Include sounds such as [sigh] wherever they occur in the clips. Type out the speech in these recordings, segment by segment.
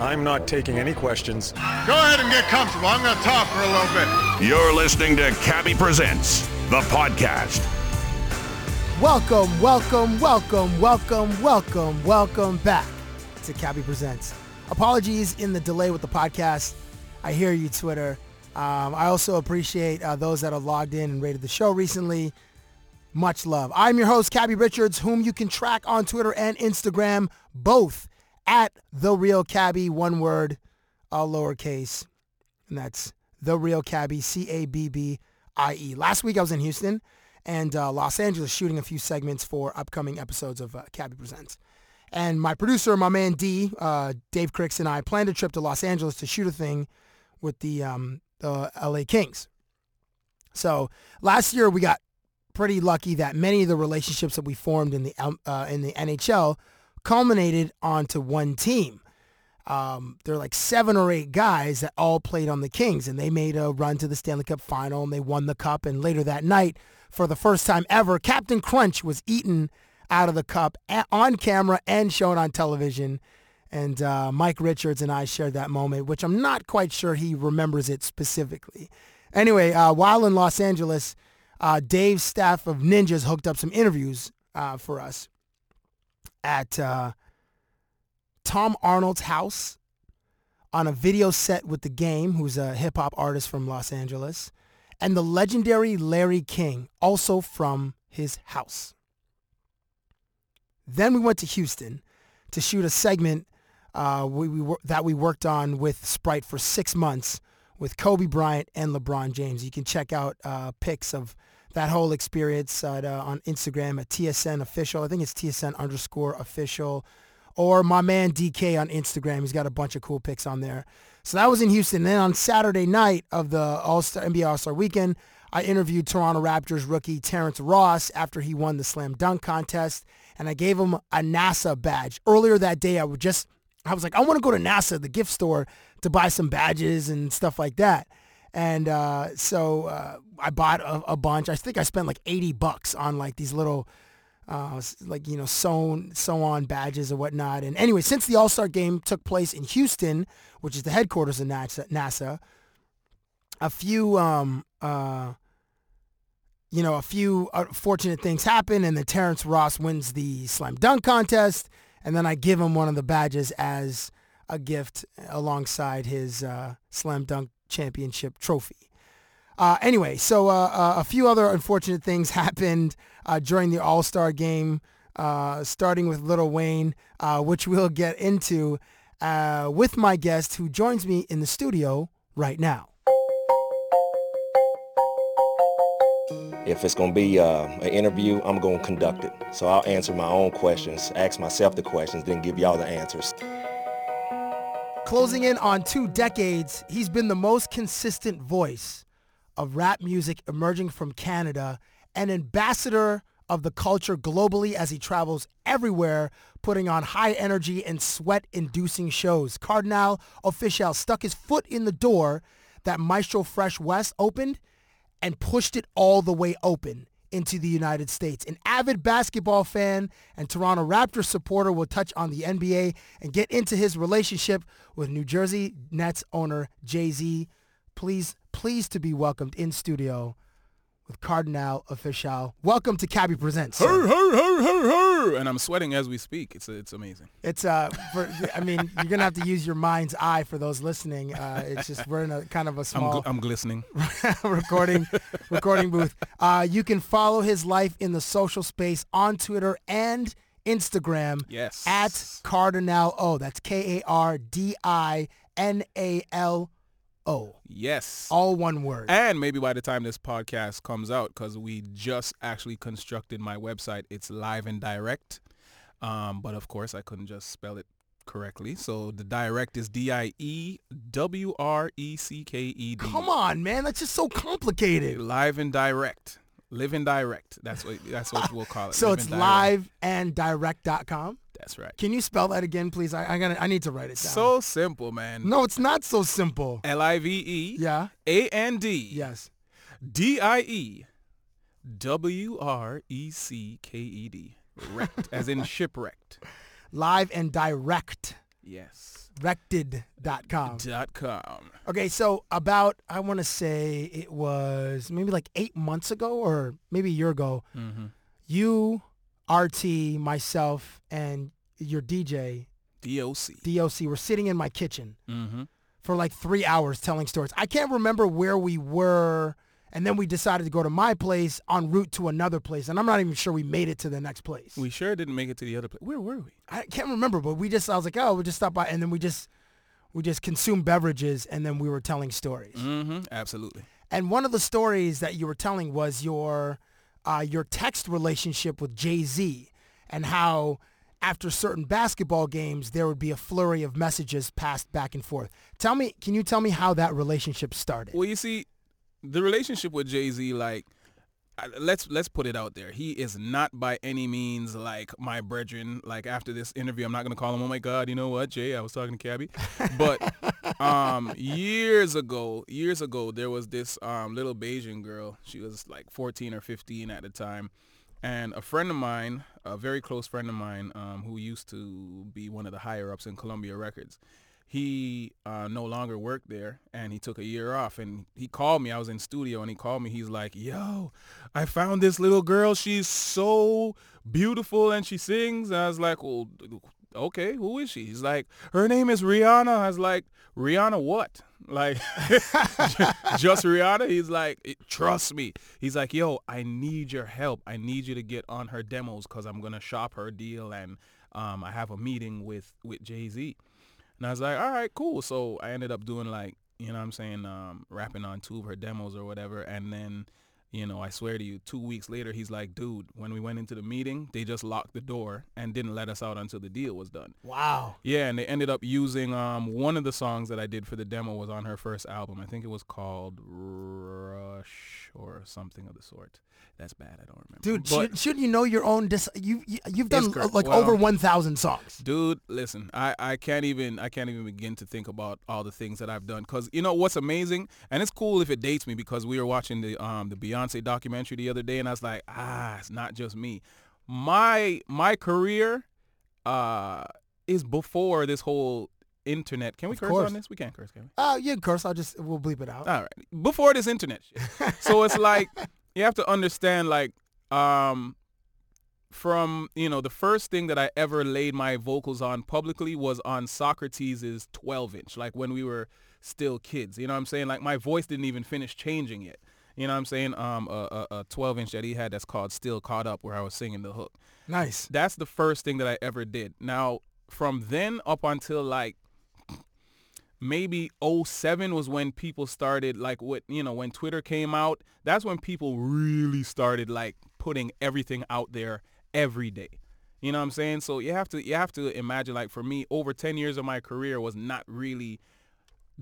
I'm not taking any questions. Go ahead and get comfortable. I'm going to talk for a little bit. You're listening to Cabbie Presents, the podcast. Welcome, welcome, welcome, welcome, welcome, welcome back to Cabbie Presents. Apologies in the delay with the podcast. I hear you, Twitter. Um, I also appreciate uh, those that have logged in and rated the show recently. Much love. I'm your host, Cabbie Richards, whom you can track on Twitter and Instagram, both at The Real Cabbie, one word, all lowercase. And that's The Real Cabbie, C-A-B-B-I-E. Last week I was in Houston and uh, Los Angeles shooting a few segments for upcoming episodes of uh, Cabbie Presents. And my producer, my man D, uh, Dave Cricks, and I planned a trip to Los Angeles to shoot a thing with the, um, the LA Kings. So last year we got pretty lucky that many of the relationships that we formed in the um, uh, in the NHL culminated onto one team. Um, there are like seven or eight guys that all played on the Kings, and they made a run to the Stanley Cup final, and they won the cup. And later that night, for the first time ever, Captain Crunch was eaten out of the cup on camera and shown on television. And uh, Mike Richards and I shared that moment, which I'm not quite sure he remembers it specifically. Anyway, uh, while in Los Angeles, uh, Dave's staff of ninjas hooked up some interviews uh, for us at uh, Tom Arnold's house on a video set with The Game, who's a hip hop artist from Los Angeles, and the legendary Larry King, also from his house. Then we went to Houston to shoot a segment uh, we, we that we worked on with Sprite for six months with Kobe Bryant and LeBron James. You can check out uh, pics of that whole experience at, uh, on Instagram at TSN official. I think it's TSN underscore official or my man DK on Instagram. He's got a bunch of cool pics on there. So that was in Houston. Then on Saturday night of the All-Star NBA All-Star weekend, I interviewed Toronto Raptors rookie Terrence Ross after he won the slam dunk contest and I gave him a NASA badge. Earlier that day I would just I was like, I want to go to NASA, the gift store, to buy some badges and stuff like that. And uh, so uh, I bought a, a, bunch. I think I spent like 80 bucks on like these little, uh, like, you know, sewn, sew on badges or whatnot. And anyway, since the All-Star game took place in Houston, which is the headquarters of NASA, NASA a few, um, uh, you know, a few fortunate things happen. And then Terrence Ross wins the slam dunk contest and then I give him one of the badges as a gift alongside his uh, slam dunk championship trophy. Uh, anyway, so uh, uh a few other unfortunate things [laughs] happened uh, during the All Star game, uh, starting with Lil Wayne, which we'll get into with my guest who joins me in the studio right now. If it's going to be uh, an interview, I'm going to conduct it. So I'll answer my own questions, ask myself the questions, then give y'all the answers. Closing in on two decades, he's been the most consistent voice of rap music emerging from Canada, an ambassador of the culture globally as he travels everywhere, putting on high energy and sweat-inducing shows. Kardinal Offishall stuck his foot in the door that Maestro Fresh Wes opened and pushed it all the way open into the United States. An avid basketball fan and Toronto Raptors supporter will touch on the NBA and get into his relationship with New Jersey Nets owner Jay-Z. Please, pleased to be welcomed in studio with Kardinal Offishall. Welcome to Cabbie Presents. Her, her, her, her, her. And I'm sweating as we speak. It's it's amazing. It's uh, for, I mean, you're gonna have to use your mind's eye for those listening. Uh, it's just we're in a kind of a small. I'm, gl- I'm glistening. [laughs] recording, recording booth. Uh, you can follow his life in the social space on Twitter and Instagram. Yes. At Kardinal O. That's K A R D I N A L O. Yes. All one word. And maybe by the time this podcast comes out, because we just actually constructed my website, it's live and direct. Um, but of course, I couldn't just spell it correctly. So the direct is D I E W R E C K E D. Come on, man. That's just so complicated. Live and direct. Live and direct. That's what that's what we'll call it. [laughs] So Live it's and live and direct.com. That's right. Can you spell that again, please? I, I gotta I need to write it down. So simple, man. no, it's not so simple. L I V E Yeah. A N D Yes. D I E W R E C K E D. Wrecked, as in [laughs] shipwrecked. Live and direct. Yes. Rected.com. Dot com. Okay, so about I want to say it was maybe like eight months ago or maybe a year ago. Mm-hmm. You, RT, myself, and your DJ DOC. DOC were sitting in my kitchen Mm-hmm. for like three hours telling stories. I can't remember where we were, and then we decided to go to my place en route to another place, and I'm not even sure we made it to the next place. We sure didn't make it to the other place. Where were we? I can't remember, but we just I was like, oh, we'll just stop by, and then we just we just consumed beverages, and then we were telling stories. Mm-hmm. Absolutely. And one of the stories that you were telling was your uh, your text relationship with Jay Z, and how after certain basketball games there would be a flurry of messages passed back and forth. Tell me, can you tell me how that relationship started? Well, you see, the relationship with Jay Z, like, let's let's put it out there. He is not by any means like my brethren. Like after this interview, I'm not gonna call him. Oh my God, you know what, Jay? I was talking to Cabbie, but [laughs] um, years ago, years ago, there was this um, little Bajan girl. She was like 14 or 15 at the time, and a friend of mine, a very close friend of mine, um, who used to be one of the higher ups in Columbia Records, he uh, no longer worked there and he took a year off and he called me. I was in studio and he called me. He's like, yo, I found this little girl. She's so beautiful and she sings. I was like, well, okay, who is she? He's like, her name is Rihanna. I was like, Rihanna what? Like, [laughs] just Rihanna? He's like, trust me. He's like, yo, I need your help. I need you to get on her demos because I'm to shop her deal and um, I have a meeting with, with Jay-Z. And I was like, all right, cool. So I ended up doing like, you know what I'm saying, um, rapping on two of her demos or whatever. And then, you know, I swear to you, two weeks later, he's like, dude, when we went into the meeting, they just locked the door and didn't let us out until the deal was done. Wow. Yeah, and they ended up using um, one of the songs that I did for the demo was on her first album. I think it was called Rush or something of the sort. That's bad. I don't remember. Dude, should, shouldn't you know your own? Dis- you, you you've done It's like well- over one thousand songs. dude listen i i can't even i can't even begin to think about all the things that i've done because you know what's amazing and it's cool if it dates me because we were watching the um the beyonce documentary the other day and i was like ah it's not just me. My my career uh is before this whole internet. Can we Of curse course. on this? We can't curse can we? Oh, yeah, of course. I'll just we'll bleep it out. all right. Before this internet shit. [laughs] So it's like you have to understand like um from you know the first thing that I ever laid my vocals on publicly was on Saukrates's 12 inch like when we were still kids. You know what I'm saying? Like my voice didn't even finish changing yet you know what I'm saying? Um a, a, a 12 inch that he had that's called Still Caught Up where I was singing the hook. Nice. that's the first thing that I ever did. Now from then up until like maybe 07 was when people started like what you know when twitter came out that's when people really started like putting everything out there every day. You know what i'm saying? So you have to you have to imagine like for me over 10 years of my career was not really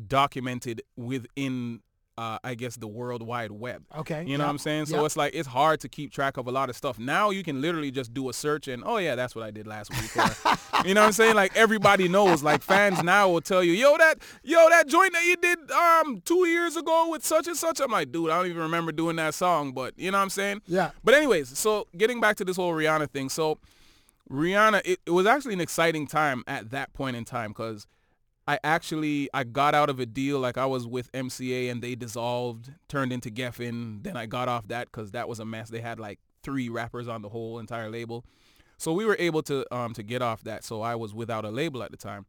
documented within uh, I guess the World Wide Web. Okay, You know yep, what I'm saying? So yep. it's like it's hard to keep track of a lot of stuff. Now you can literally just do a search and oh yeah, that's what I did last week. Or, [laughs] you know what I'm saying? Like everybody knows. Like fans now will tell you, yo that yo that joint that you did um two years ago with such and such. I'm like, dude, I don't even remember doing that song, but you know what I'm saying? Yeah. But anyways, so getting back to this whole Rihanna thing. So Rihanna, it, it was actually an exciting time at that point in time because I actually I got out of a deal like I was with MCA and they dissolved, turned into Geffen. Then I got off that because that was a mess. They had like three rappers on the whole entire label, so we were able to um to get off that. So I was without a label at the time,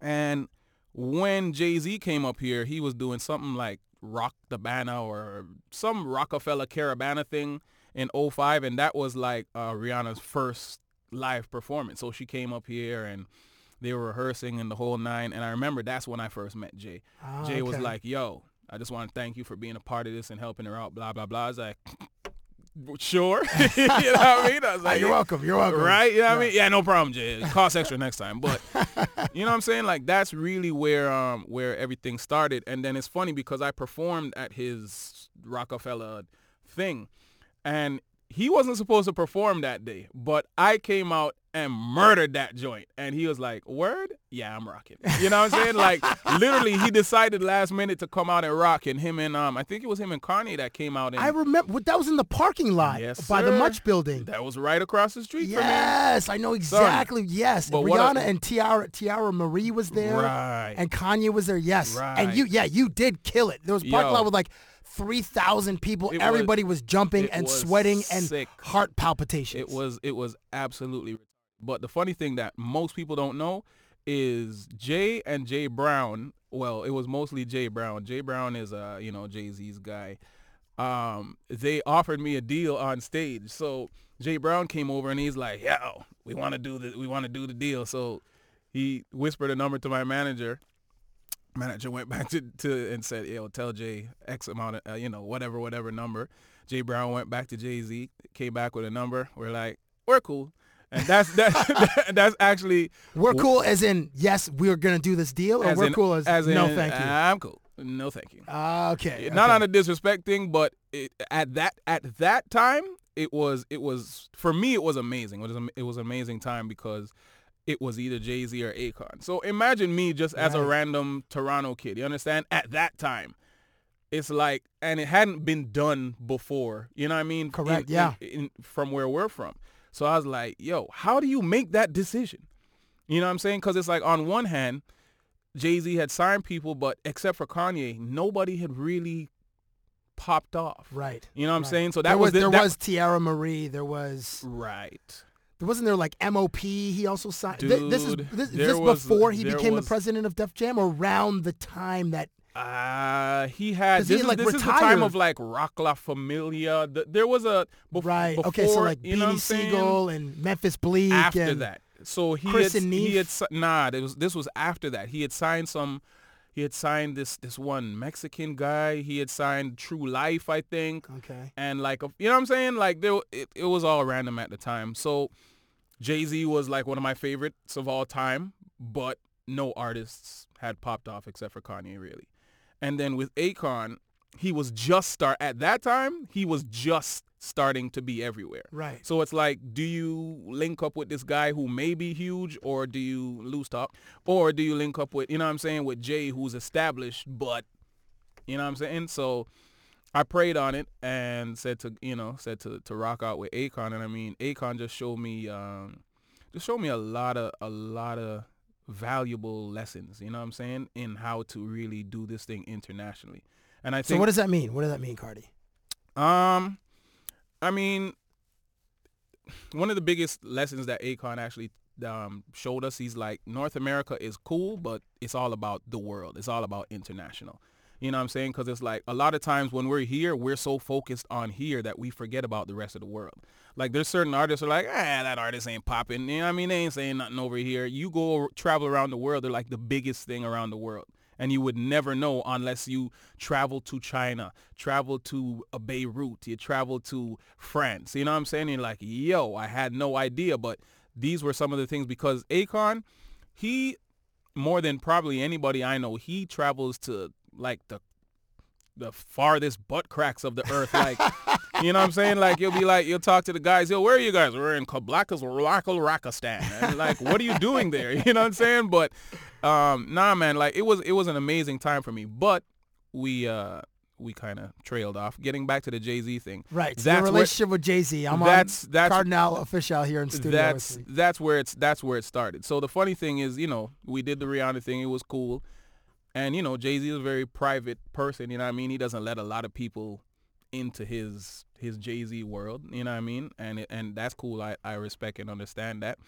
and when Jay Z came up here, he was doing something like Rock the Banner or some Rockefeller Caravana thing in 05 and that was like uh, Rihanna's first live performance. So she came up here and they were rehearsing and the whole nine. And I remember that's when I first met Jay. Ah, Jay was like, yo, I just want to thank you for being a part of this and helping her out, blah, blah, blah. I was like, sure. [laughs] you know what I mean? I was like, you're welcome. You're welcome. Right? You know what I mean? Yeah, no problem, Jay. It costs extra next time. But [laughs] you know what I'm saying? Like that's really where um where everything started. And then it's funny because I performed at his Rockefeller thing. And he wasn't supposed to perform that day, but I came out and murdered that joint. And he was like, word? Yeah, I'm rocking. You know what I'm saying? like [laughs] literally he decided last minute to come out and rock and him and um I think it was him and Kanye that came out and I remember that was in the parking lot Yes, by the sir. Much building. that was right across the street from. Yes, I know exactly. Yes, But Rihanna a- and Teairra Teairra Mari was there, Right. and Kanye was there. Yes, Right. and you, yeah, you did kill it. There was a parking Yo. lot with like three thousand people. It Everybody was, jumping and was sweating and heart palpitations. It was it was absolutely. But the funny thing that most people don't know is Jay and Jay Brown. Well, it was mostly Jay Brown. Jay Brown is uh you know Jay Z's guy. Um, they offered me a deal on stage. So Jay Brown came over and he's like, "Yo, we want to do the we want to do the deal." So he whispered a number to my manager. Manager went back [laughs] to, to and said, "Yo, tell Jay X amount of uh, you know whatever whatever number." Jay Brown went back to Jay Z, came back with a number. We're like, "We're cool," and that's [laughs] that, that's actually we're cool as in yes, we're gonna do this deal, or we're in, cool as, as in, no, thank you. I'm cool. No, thank you. Ah, okay, Not okay. on a disrespect thing, but it, at that at that time, it was it was for me it was amazing. It was it was an amazing time because it was either Jay Z or Akon. So imagine me just as a random Toronto kid. You understand? At that time, it's like, and it hadn't been done before. You know what I mean? Correct, In- yeah. in- in- from where we're from. So I was like, yo, how do you make that decision? You know what I'm saying? Because it's like on one hand, Jay Z had signed people, but except for Kanye, nobody had really popped off. Right. You know what I'm saying? So that there was, the- there that- was Teairra Mari. There was right. Wasn't there like MOP. He also signed. Th- this is this, is this was- before he became was- the president of Def Jam, around the time that Uh, he had 'Cause he this, had, is, like, this is the time of like Roc La Familia. The, there was a bef- right. Before, okay, so like Beanie? Sigel and Memphis Bleek. after and, that. So he Chris had, he had nah. This was this was after that. He had signed some. He had signed this this one Mexican guy. He had signed Tru Life, I think. Okay. And like you know what I'm saying? Like there, it, it was all random at the time. So Jay Z was like one of my favorites of all time, but no artists had popped off except for Kanye really. And then with Akon, he was just start at that time. He was just starting to be everywhere. Right. So it's like, do you link up with this guy who may be huge, or do you lose talk, or do you link up with you know what I'm saying with Jay who's established, but you know what I'm saying? So I prayed on it and said to you know said to to rock out with Akon, and I mean Akon just showed me um, just showed me a lot of a lot of valuable lessons. You know what I'm saying in how to really do this thing internationally. And I So what does that mean? What does that mean, Cardi? um, I mean, one of the biggest lessons that Akon actually um, showed us, he's like, North America is cool, but it's all about the world. It's all about international. You know what I'm saying? Because it's like a lot of times when we're here, we're so focused on here that we forget about the rest of the world. Like there's certain artists are like, ah, that artist ain't popping. You know what I mean? They ain't saying nothing over here. You go travel around the world, they're like the biggest thing around the world. And you would never know unless you travel to China, travel to uh, Beirut, you travel to France. You know what I'm saying? You're like, yo, I had no idea. But these were some of the things because Akon, he, more than probably anybody I know, he travels to like the the farthest butt cracks of the earth. Like, [laughs] you know what I'm saying? Like, you'll be like, you'll talk to the guys, yo, where are you guys? We're in Kablakas, Rakistan. Like, what are you doing there? [laughs] You know what I'm saying? But, um, nah, man, like, it was, it was an amazing time for me. But we, uh, we kind of trailed off. Getting back to the Jay-Z thing. Right. That's your where- relationship with Jay Z. I'm that's, on that's, Kardinal Offishall here in studio. that's that's where it's that's where it started. So the funny thing is, you know, we did the Rihanna thing. It was cool, and you know, Jay Z is a very private person. You know what I mean? He doesn't let a lot of people into his his Jay Z world. You know what I mean? And it, and that's cool. I I respect and understand that.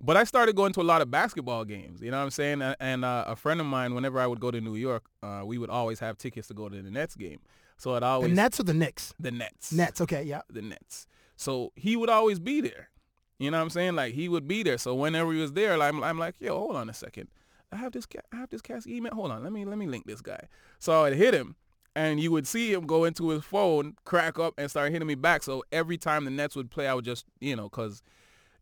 But I started going to a lot of basketball games. You know what I'm saying? And uh, a friend of mine, whenever I would go to New York, uh, we would always have tickets to go to the Nets game. So it the always Nets or the Knicks? the Nets Nets. Okay. Yeah. the Nets. So he would always be there. You know what I'm saying? Like he would be there. So whenever he was there, I'm, I'm like, yo, hold on a second. I have this, I have this cast email. Hold on, let me let me link this guy. So I'd hit him, and you would see him go into his phone, crack up, and start hitting me back. So every time the Nets would play, I would just, you know, because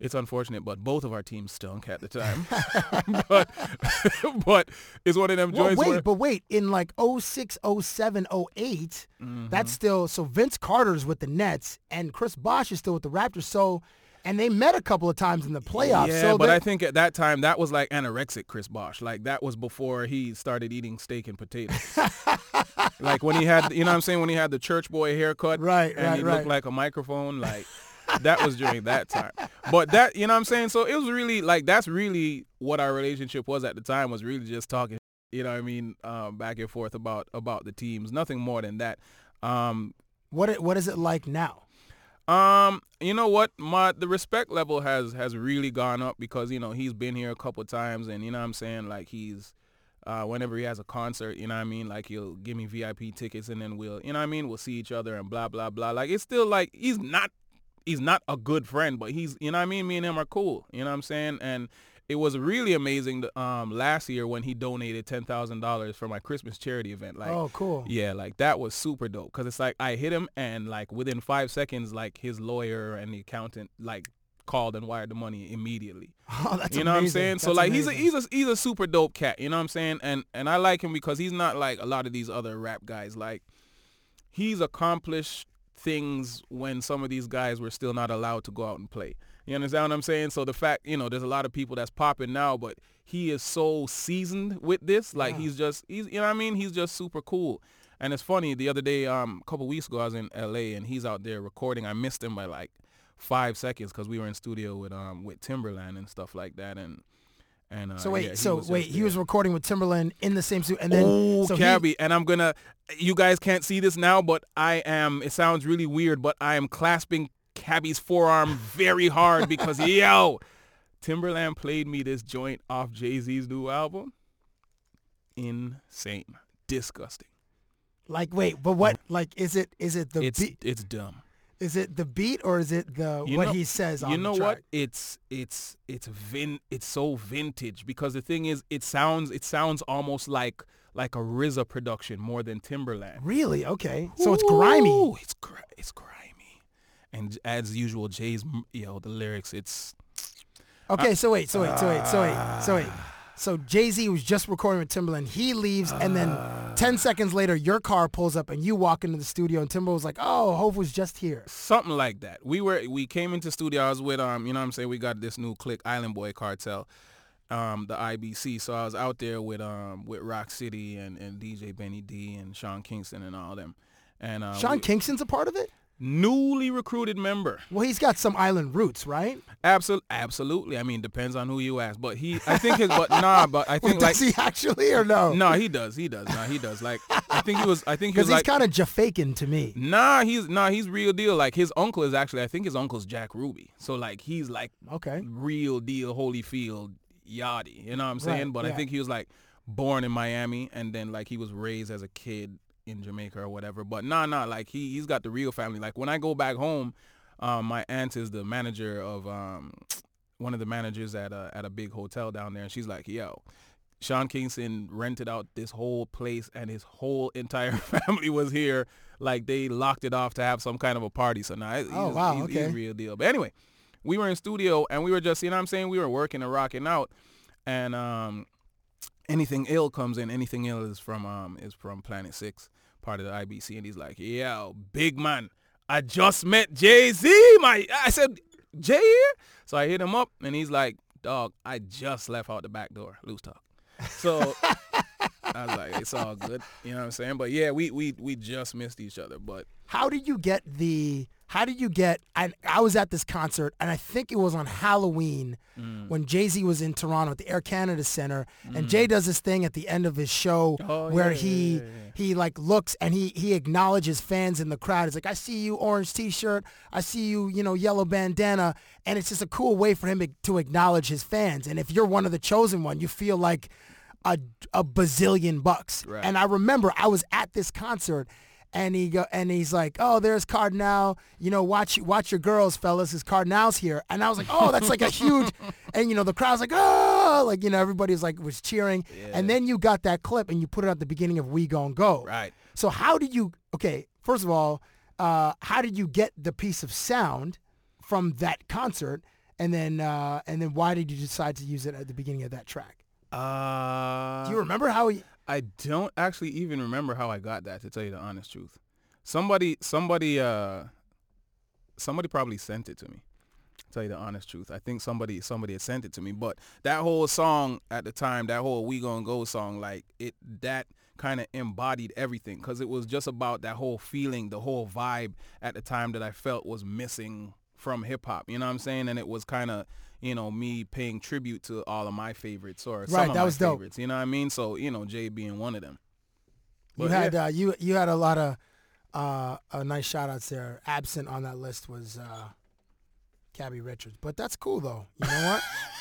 it's unfortunate, but both of our teams stunk at the time. [laughs] [laughs] but [laughs] but it's one of them Well, joints wait, where but wait, in like 06, 07, 8, Mm-hmm. that's still so Vince Carter's with the Nets and Chris Bosh is still with the Raptors. So and they met a couple of times in the playoffs. Yeah, so but I think at that time that was like anorexic Chris Bosh. Like that was before he started eating steak and potatoes. [laughs] like when he had, you know what I'm saying, when he had the church boy haircut, Right, and right, he right. looked like a microphone, like that was during that time. But that, you know what I'm saying? So it was really like that's really what our relationship was at the time was really just talking, you know what I mean, um, back and forth about about the teams. Nothing more than that. Um, what it- what is it like now? Um, you know what? My the respect level has has really gone up because you know he's been here a couple times, and you know what I'm saying like he's uh, whenever he has a concert, you know what I mean, like he'll give me VIP tickets, and then we'll you know what I mean we'll see each other and blah blah blah. Like it's still like he's not he's not a good friend, but he's you know what I mean. Me and him are cool. You know what I'm saying, and. It was really amazing um, last year when he donated ten thousand dollars for my Christmas charity event. Like, oh, cool. yeah, like that was super dope because it's like I hit him and like within five seconds, like his lawyer and the accountant like called and wired the money immediately. [laughs] Oh, that's you know what I'm amazing. saying? So That's like he's a he's a he's a super dope cat. You know what I'm saying? And and I like him because he's not like a lot of these other rap guys. Like he's accomplished things when some of these guys were still not allowed to go out and play. You understand what I'm saying? So the fact, you know, there's a lot of people that's popping now, but he is so seasoned with this. Like Yeah. he's just, he's, you know what I mean? He's just super cool. And it's funny. The other day, um, a couple weeks ago, I was in L.A. and he's out there recording. I missed him by like five seconds because we were in studio with um with Timbaland and stuff like that. And and uh, So wait, yeah, he so wait, he was recording with Timbaland in the same suit, and then oh, so he- and I'm gonna. You guys can't see this now, but I am. It sounds really weird, but I am clasping Cabbie's forearm very hard because [laughs] yo, Timbaland played me this joint off Jay Z's new album. Insane, disgusting. like wait, but what mm. like is it? Is it the it's beat? it's dumb. Is it the beat or is it the You what know- he says on you know what it's it's it's vin it's so vintage because the thing is it sounds it sounds almost like like a RZA production more than Timbaland. Really? Okay. So it's grimy. Ooh, It's gr- it's grimy, and as usual, Jay's m- yo the lyrics. It's Okay, so wait, so wait, so wait, so wait, so wait. Ah. So Jay Z was just recording with Timbaland. He leaves, and then Ah. ten seconds later, your car pulls up, and you walk into the studio, and Timber was like, "Oh, Hove was just here." something like that. We were we came into studio. I was with um you know what I'm saying we got this new click Island Boy Cartel, um the IBC. So I was out there with um with Rock City and and DJ Benny D and Sean Kingston and all them. And uh, Sean we- Kingston's a part of it. Newly recruited member. Well, he's got some island roots, right? Absolutely, absolutely. I mean, depends on who you ask. But he, I think his, but nah, but I [laughs] think like Does he actually or no? no, he does, he does, nah, he does. Like I think he was, I think he was because he's like kind of Jafakin to me. Nah, he's nah, he's real deal. Like his uncle is actually, I think his uncle's Jack Ruby. So like he's like Okay. real deal Holyfield Yachty. You know what I'm saying? Right, but I think he was like born in Miami and then like he was raised as a kid in Jamaica or whatever. But nah, nah, like he he's got the real family. Like when I go back home, um, my aunt is the manager of um [tsk] one of the managers at a at a big hotel down there, and she's like, yo. Sean Kingston rented out this whole place and his whole entire [laughs] family was here. Like they locked it off to have some kind of a party. So now he's, Oh, wow, he's, he's okay. real deal. But anyway, we were in studio and we were just, you know what I'm saying? We were working and rocking out. And um, anything ill comes in. Anything ill is from um is from Planet Six, part of the IBC. And he's like, yo, big man, I just met Jay-Z. My I said, Jay here? So I hit him up and he's like, dog, I just left out the back door. Loose talk. So I was like, it's all good. You know what I'm saying? But yeah, we we we just missed each other. But How did you get the? How did you get? I I was at this concert, and I think it was on Halloween Mm. when Jay Z was in Toronto at the Air Canada Center, and Jay does this thing at the end of his show Oh, where yeah, he yeah, yeah, he like looks and he he acknowledges fans in the crowd. He's like, I see you, orange T-shirt. I see you, you know, yellow bandana, and it's just a cool way for him to- to acknowledge his fans. And if you're one of the chosen one, you feel like a, a bazillion bucks. Right. And I remember I was at this concert and he go and he's like, "Oh, there's Kardinal. You know, watch watch your girls, fellas. His Kardinal's here." And I was like, "Oh, that's like a huge." [laughs] And you know, the crowd's like, "Oh!" Like you know, everybody's like was cheering. And then you got that clip and you put it at the beginning of We Gon' Go. right. So how did you? Okay, first of all, uh, how did you get the piece of sound from that concert, and then uh, and then why did you decide to use it at the beginning of that track? Uh, Do you remember how? He, I don't actually even remember how I got that to tell you the honest truth. Somebody somebody uh somebody probably sent it to me. To tell you the honest truth. I think somebody somebody had sent it to me. But that whole song at the time, that whole We Gonna Go song, like it that kind of embodied everything because it was just about that whole feeling, the whole vibe at the time that I felt was missing from hip hop. You know what I'm saying? And it was kind of you know me paying tribute to all of my favorites or some of that my was dope. favorites. You know what I mean? So you know Jay being one of them. you had yeah. uh, you you had a lot of uh, uh, nice shout outs there. Absent on that list was uh, Cabbie Richards, but that's cool though. You know what? [laughs]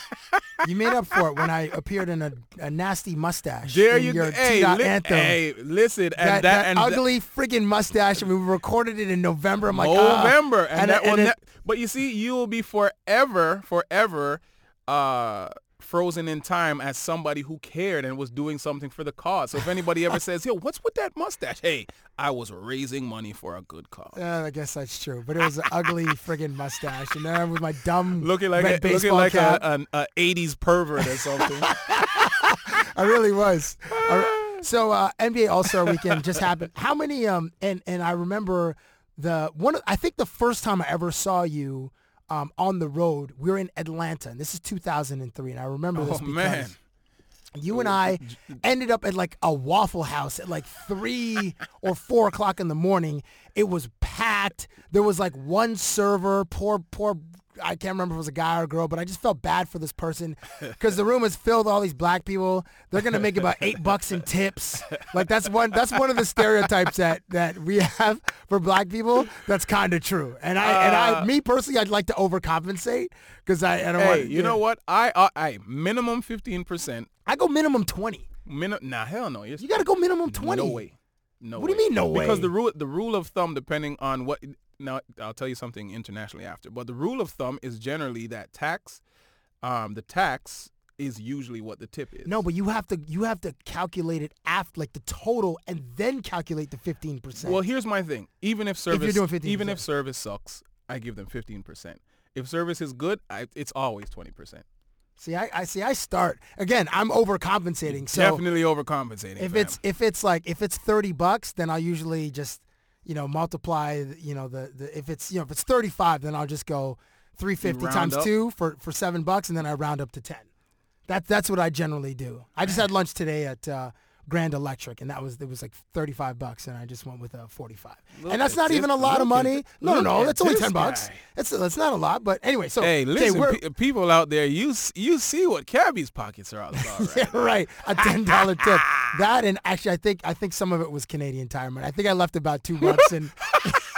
you made up for it when I appeared in a, a nasty mustache. There in you your go. Hey, li- anthem. hey, listen, and that, that, that and that- ugly friggin' mustache, and we recorded it in November. I'm like, ah. November, and, that will it- ne- but you see, you will be forever, forever, uh, frozen in time as somebody who cared and was doing something for the cause. So if anybody ever [laughs] says, "Yo, what's with that mustache?" Hey, I was raising money for a good cause. Yeah, I guess that's true. But it was an ugly [laughs] friggin' mustache, and then with my dumb Looking like red a, looking like a, an a 80s pervert or something. [laughs] I really was. I- so uh, NBA All Star Weekend just happened. How many? Um, and and I remember the one. I think the first time I ever saw you um, on the road, we were in Atlanta, and this is 2003. And I remember this oh because man. you and I ended up at like a Waffle House at like three [laughs] or four o'clock in the morning. It was packed. There was like one server. Poor, poor. I can't remember if it was a guy or a girl, but I just felt bad for this person [laughs] because the room is filled with all these black people. They're gonna make about eight bucks in tips. Like that's one. That's one of the stereotypes that that we have for black people. That's kind of true. And I and I, me personally, I'd like to overcompensate because I, I don't Hey, want. you know what? I uh, I minimum 15%. I go minimum twenty. Min- nah, hell no. You're You got to go minimum twenty. No way. No. What do you mean, no Because way? the rule the rule of thumb, depending on what. Now I'll tell you something internationally after, but the rule of thumb is generally that tax, um, the tax is usually what the tip is. No, but you have to you have to calculate it after like the total and then calculate the fifteen percent. Well, here's my thing. Even if service, 15%. even if service sucks, I give them 15%. If service is good, I, it's always 20%. see, I, I see. I start again. I'm overcompensating. So Definitely overcompensating. if fam. it's if it's like if it's thirty bucks, then I'll usually just you know multiply. You know the, the if it's you know if it's thirty five, then I'll just go three fifty times up? two for for seven bucks, and then I round up to ten. That that's what I generally do. I just had lunch today at. Uh, Grand Electric, and that was it was like thirty five bucks, and I just went with a forty five, and that's not even a lot of money. No, no, no, at that's only ten bucks. It's that's not a lot, but anyway. So hey, listen, pe- people out there, you you see what cabbie's pockets are all about, right? [laughs] Yeah, right. A [laughs] ten dollar tip. That and actually, I think I think some of it was Canadian Tire money. I think I left about two bucks in [laughs]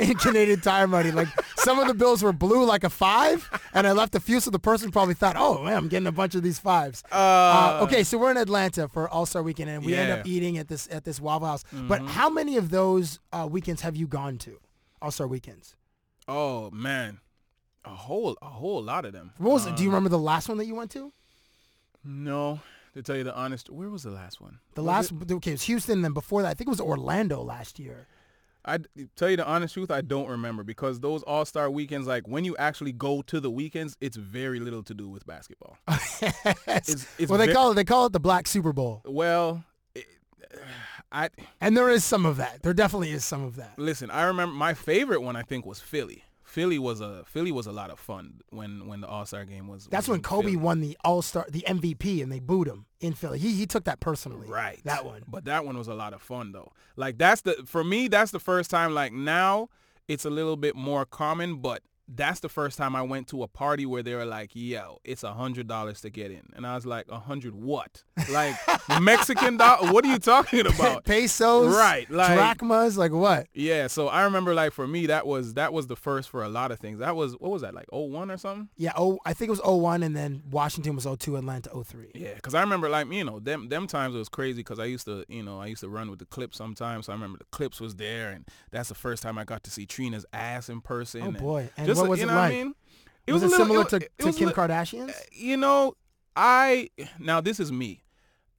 in Canadian Tire money. Like some of the bills were blue like a five, and I left a few, so the person probably thought, "Oh, man, I'm getting a bunch of these fives. Uh, okay, so we're in Atlanta for All Star Weekend, and we end up eating at this at this Waffle House. But how many of those uh, weekends have you gone to? All Star weekends. Oh man, a whole a whole lot of them. What was it? Do Um, you remember the last one that you went to? No, to tell you the honest, where was the last one? The Was last it- okay, it was Houston, and then before that, I think it was Orlando last year. I tell you the honest truth, I don't remember because those All Star weekends, like when you actually go to the weekends, it's very little to do with basketball. [laughs] It's- it's well, they call it they call it the Black Super Bowl, well, it, I and there is some of that. There definitely is some of that. listen. I remember my favorite one. I think was Philly. Philly was a Philly was a lot of fun when when the All Star game was. That's was when Kobe Philly. won the All Star, the MVP, and they booed him in Philly. He he took that personally. Right. That one. But that one was a lot of fun though. Like that's the for me that's the first time like now it's a little bit more common, but that's the first time I went to a party where they were like, "Yo, it's a hundred dollars to get in," and I was like, "A hundred what? Like [laughs] Mexican dollar? What are you talking about?" Pesos, Right, like- drachmas, like what? Yeah, so I remember like for me that was that was the first for a lot of things. That was what was that like 01 or something? Yeah. Oh, I think it was 01, and then Washington was 02, Atlanta 03. Yeah, because I remember like you know them them times it was crazy because I used to you know I used to run with the Clips sometimes. So I remember the Clips was there, and that's the first time I got to see Trina's ass in person. Oh boy! And what was you it know like? What I mean? was, a it little- similar it- to, it to was Kim li- Kardashian's? You know, I now this is me.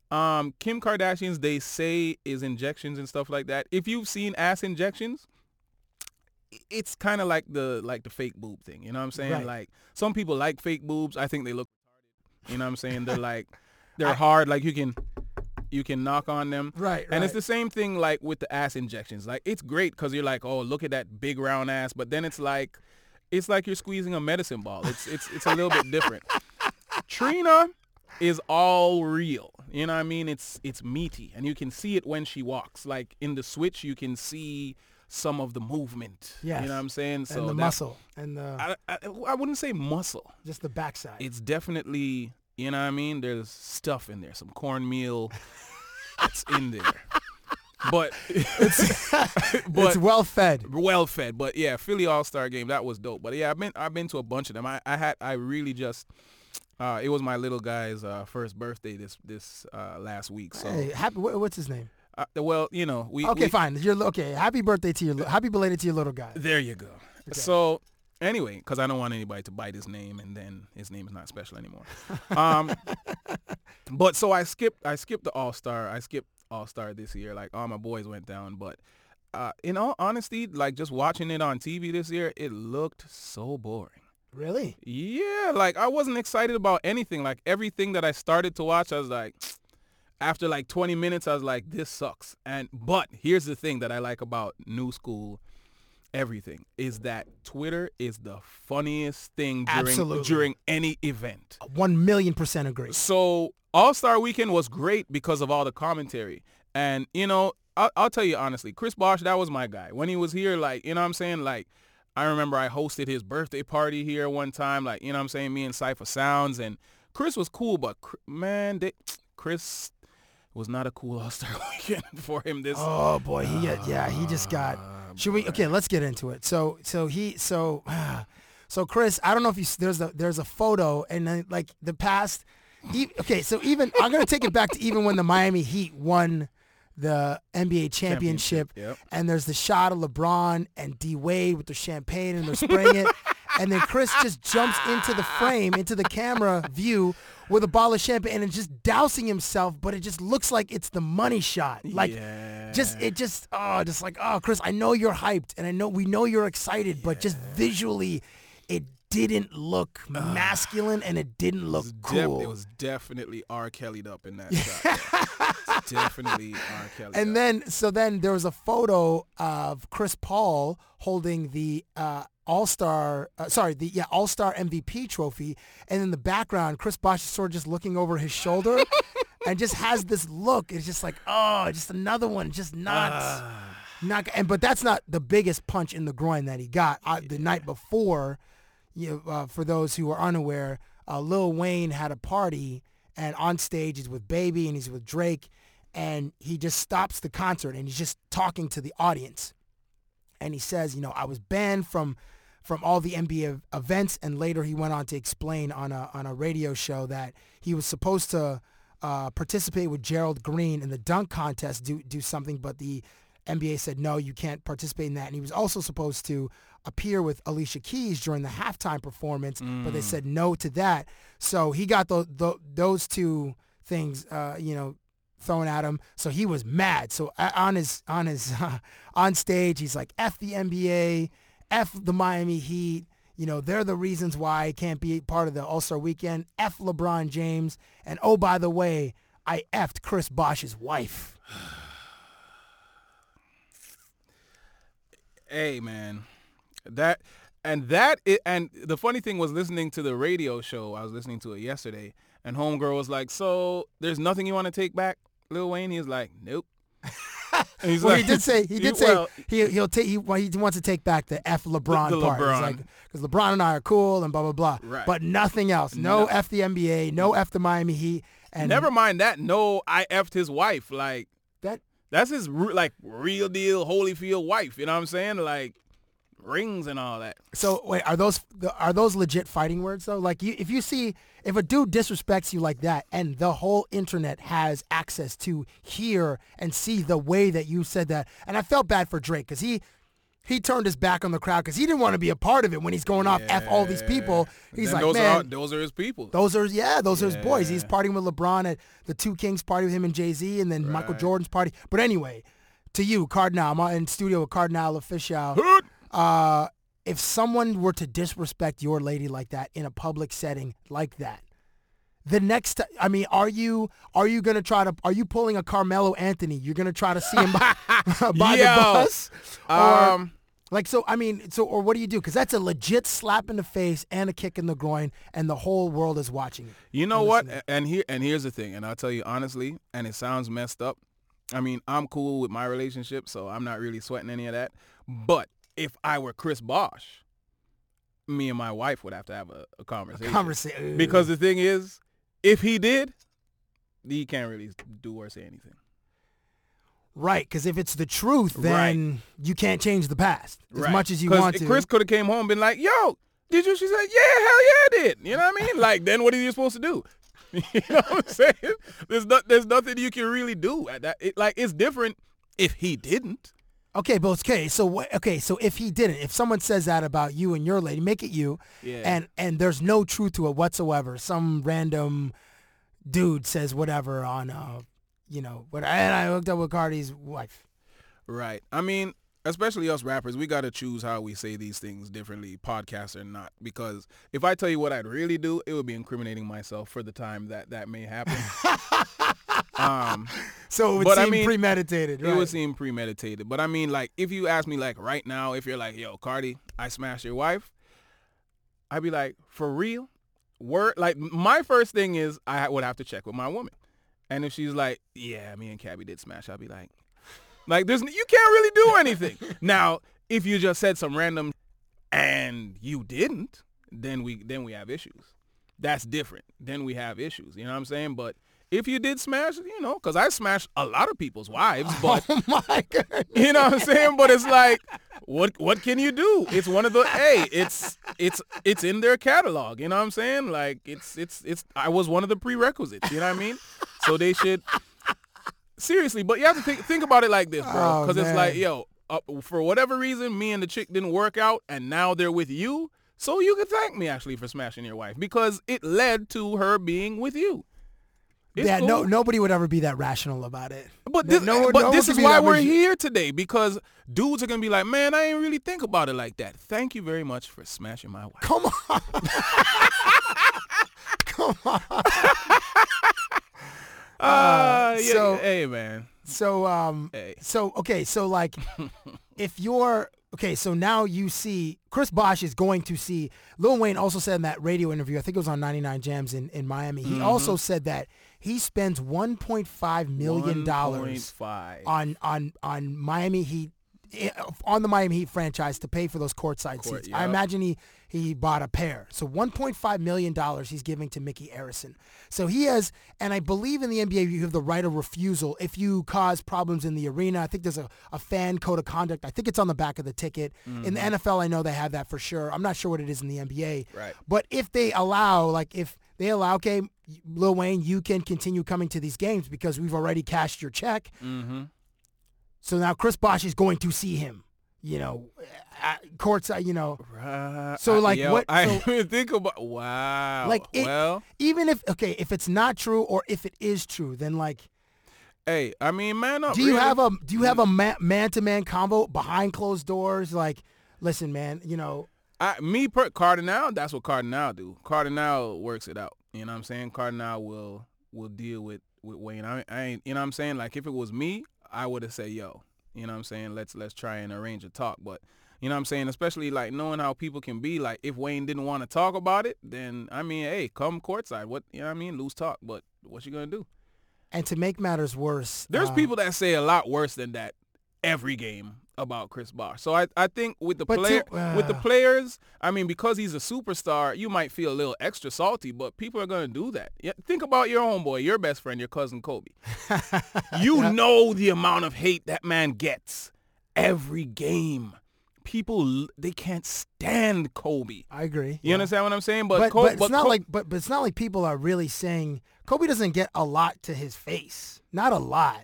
Um, Kim Kardashian's they say is injections and stuff like that. If you've seen ass injections, it's kind of like the like the fake boob thing. You know what I'm saying? Right. Like some people like fake boobs. I think they look retarded. You know what I'm saying? They're [laughs] like they're hard. Like you can you can knock on them. Right, And it's the same thing like with the ass injections. Like it's great because you're like, oh, look at that big round ass. But then it's like, it's like you're squeezing a medicine ball. It's it's it's a little bit different. Trina is all real. You know what I mean? It's it's meaty, and you can see it when she walks. Like in the switch, you can see some of the movement. Yes. You know what I'm saying? So and the that- muscle and the I, I, I wouldn't say muscle. just the backside. It's definitely, you know what I mean? There's stuff in there, some cornmeal. [laughs] it's in there. [laughs] But it's but well fed. well fed. But yeah, Philly All Star game that was dope. But yeah, I've been I've been to a bunch of them. I, I had I really just uh, it was my little guy's uh, first birthday this this uh, last week. So Hey, happy. What's his name? uh, well, you know we Okay, we- fine. You're okay. Happy birthday to your. Happy belated to your little guy. There you go. So anyway, because I don't want anybody to bite his name and then his name is not special anymore. [laughs] Um, but so I skipped I skipped the All Star. I skipped All Star this year. Like all my boys went down, but uh, in all honesty, like just watching it on TV this year, it looked so boring. Really? Yeah, like I wasn't excited about anything. Like everything that I started to watch, I was like, [sniffs] after like 20 minutes, I was like, this sucks. And but here's the thing that I like about new school, everything is that Twitter is the funniest thing during Absolutely. during any event. One million percent agree. So All Star Weekend was great because of all the commentary. And you know, I'll, I'll tell you honestly, Chris Bosh, that was my guy. When he was here, like you know, what I'm saying, like I remember I hosted his birthday party here one time. Like you know, what I'm saying, me and Cipha Sounds, and Chris was cool, but Cr- man, they, Chris was not a cool [laughs] All Star Weekend [laughs] for him. This Oh boy, he yeah, he just got. Ah. Should we? Okay, let's get into it. So so he so [sighs] so Chris, I don't know if you there's a there's a photo and then like the past. E- okay, so even I'm gonna take it back to even when the Miami Heat won the NBA championship, Yep. and there's the shot of LeBron and D Wade with the champagne and they're spraying it, [laughs] and then Chris just jumps into the frame, into the camera view with a bottle of champagne and just dousing himself, but it just looks like it's the money shot. Like just it just oh just like oh Chris, I know you're hyped and I know we know you're excited, but just visually it didn't look masculine and it didn't look Def- cool. it was definitely R. Kelly'd up in that [laughs] shot. Definitely R. Kelly. and then so then there was a photo of Chris Paul holding the uh, All Star, uh, sorry, the yeah All Star MVP trophy, and in the background, Chris Bosh is sort of just looking over his shoulder, [laughs] and just has this look. It's just like oh, just another one, just not. Not, and but that's not the biggest punch in the groin that he got. Uh, the night before, you know, uh, for those who are unaware, uh, Lil Wayne had a party, and on stage he's with Baby and he's with Drake, and he just stops the concert and he's just talking to the audience, and he says, you know, I was banned from from all the NBA events, and later he went on to explain on a on a radio show that he was supposed to uh, participate with Gerald Green in the dunk contest, do do something, but the NBA said no, you can't participate in that, and he was also supposed to appear with Alicia Keys during the halftime performance, but they said no to that. So he got the, the, those two things, uh, you know, thrown at him. So he was mad. So uh, on his on his [laughs] on stage, he's like, "F the NBA, F the Miami Heat." You know, they're the reasons why I can't be part of the All Star Weekend. F LeBron James, and oh by the way, I effed Chris Bosh's wife. [sighs] Hey man, that and that and the funny thing was listening to the radio show. I was listening to it yesterday, and homegirl was like, "So there's nothing you want to take back, Lil Wayne?" He's like, "Nope." [laughs] [laughs] Well, like- he did say he did say well, he he'll take he, well, he wants to take back the F LeBron the part. Like because LeBron and I are cool and blah blah blah. Right. But nothing else. No, No. F the NBA. No F the Miami Heat. And never mind that. No, I effed his wife. Like that. that's his like real deal Holyfield wife. You know what I'm saying? Like rings and all that. So wait, are those are those legit fighting words though? Like you, if you see if a dude disrespects you like that, and the whole internet has access to hear and see the way that you said that, and I felt bad for Drake because he he turned his back on the crowd because he didn't want to be a part of it when he's going off f all these people. He's Then like, those man, are those are his people. those are yeah, those are his boys. He's partying with LeBron at the Two Kings party with him and Jay Z, and then Michael Jordan's party. But anyway, to you, Kardinal, I'm in studio with Kardinal Offishall. Uh, if someone were to disrespect your lady like that in a public setting like that, the next ti- I mean, are you are you gonna try to are you pulling a Carmelo Anthony? You're gonna try to see him by, [laughs] by the bus, or um, like so? I mean, so or what do you do? Because that's a legit slap in the face and a kick in the groin, and the whole world is watching. You know what? And here and here's the thing, and I'll tell you honestly, and it sounds messed up. I mean, I'm cool with my relationship, so I'm not really sweating any of that. But if I were Chris Bosh, me and my wife would have to have a, a conversation. Conversation Because the thing is, if he did, he can't really do or say anything. right? Because if it's the truth, then you can't change the past as Right. much as you want to. Chris could have came home and been like, "Yo, did you?" She said, "Yeah, hell yeah, I did." You know what I mean? like, then what are you supposed to do? [laughs] you know what I'm saying? There's not, there's nothing you can really do at that. It, like, it's different if he didn't. Okay, but okay, so what? Okay, so if he didn't, if someone says that about you and your lady, make it you, Yeah. and and there's no truth to it whatsoever. Some random dude says whatever on, uh, you know, what? And I hooked up with Cardi's wife. Right. I mean, especially us rappers, we got to choose how we say these things differently, podcast or not. Because if I tell you what I'd really do, it would be incriminating myself for the time that that may happen. [laughs] um, [laughs] So it would But I seem mean, premeditated, right? It would seem premeditated. But I mean, like, if you ask me, like, right now, if you're like, yo, Cardi, I smashed your wife, I'd be like, for real? Word? Like, my first thing is I would have to check with my woman. And if she's like, yeah, me and Cabbie did smash, I'd be like, like, there's, you can't really do anything. [laughs] now, if you just said some random and you didn't, then we, then we have issues. That's different. Then we have issues. You know what I'm saying? But if you did smash, you know, because I smashed a lot of people's wives, [laughs] but oh my god! you know what I'm saying? But it's like, what what can you do? It's one of the hey, it's it's it's in their catalog. You know what I'm saying? Like it's it's it's I was one of the prerequisites. You know what I mean? So they should seriously. But you have to think think about it like this, bro, Oh, because it's like yo, uh, for whatever reason, me and the chick didn't work out, and now they're with you. So you can thank me actually for smashing your wife because it led to her being with you. It's yeah, no, nobody would ever be that rational about it. But this, no- but no this is why we're here today because dudes are gonna be like, man, I ain't really think about it like that. Thank you very much for smashing my wife. Come on. [laughs] Come on. [laughs] Uh, yeah, so- hey man, So um Hey. so okay, so like [laughs] if you're okay, so now you see Chris Bosh is going to see Lil Wayne also said in that radio interview, I think it was on 99 Jamz in, in Miami. He also said that he spends 1.5 million dollars on on on Miami Heat eh, on the Miami Heat franchise to pay for those courtside Court, seats. I imagine he he bought a pair. So 1.5 million dollars he's giving to Micky Arison. So he has, and I believe in the NBA you have the right of refusal if you cause problems in the arena. I think there's a, a fan code of conduct. I think it's on the back of the ticket. In the NFL, I know they have that for sure. I'm not sure what it is in the NBA. Right. But if they allow, like if they allow, okay, Lil Wayne, you can continue coming to these games because we've already cashed your check. Mm-hmm. So now Chris Bosh is going to see him, you know, at courtside, you know. Right. So, like, yo, what- I didn't think about. Wow. Like, it- well, Even if, okay, if it's not true or if it is true, then like, hey, I mean, man, up. do you really. have a do you have a man-to-man combo behind closed doors? Like, listen, man, you know, I, me per Kardinal, that's what Kardinal do. Kardinal works it out. You know what I'm saying? Kardinal will will deal with with Wayne. I, I ain't, you know what I'm saying? Like if it was me, I would have said, "Yo, you know what I'm saying? Let's let's try and arrange a talk." But you know what I'm saying? Especially like knowing how people can be. Like if Wayne didn't want to talk about it, then I mean, hey, come courtside. What you know what I mean? Loose talk. But what you gonna do? and to make matters worse, There's uh, people that say a lot worse than that every game about Chris Bosh. So I, I think with the But player to- with the uh. players, I mean because he's a superstar, you might feel a little extra salty, but people are gonna do that. Yeah, think about your homeboy, your best friend, your cousin Kobe. [laughs] you know the amount of hate that man gets every game. People they can't stand Kobe. I agree. You yeah. understand what I'm saying? But But, but it's but not like but, but it's not like people are really saying Kobe doesn't get a lot to his face. Not a lot.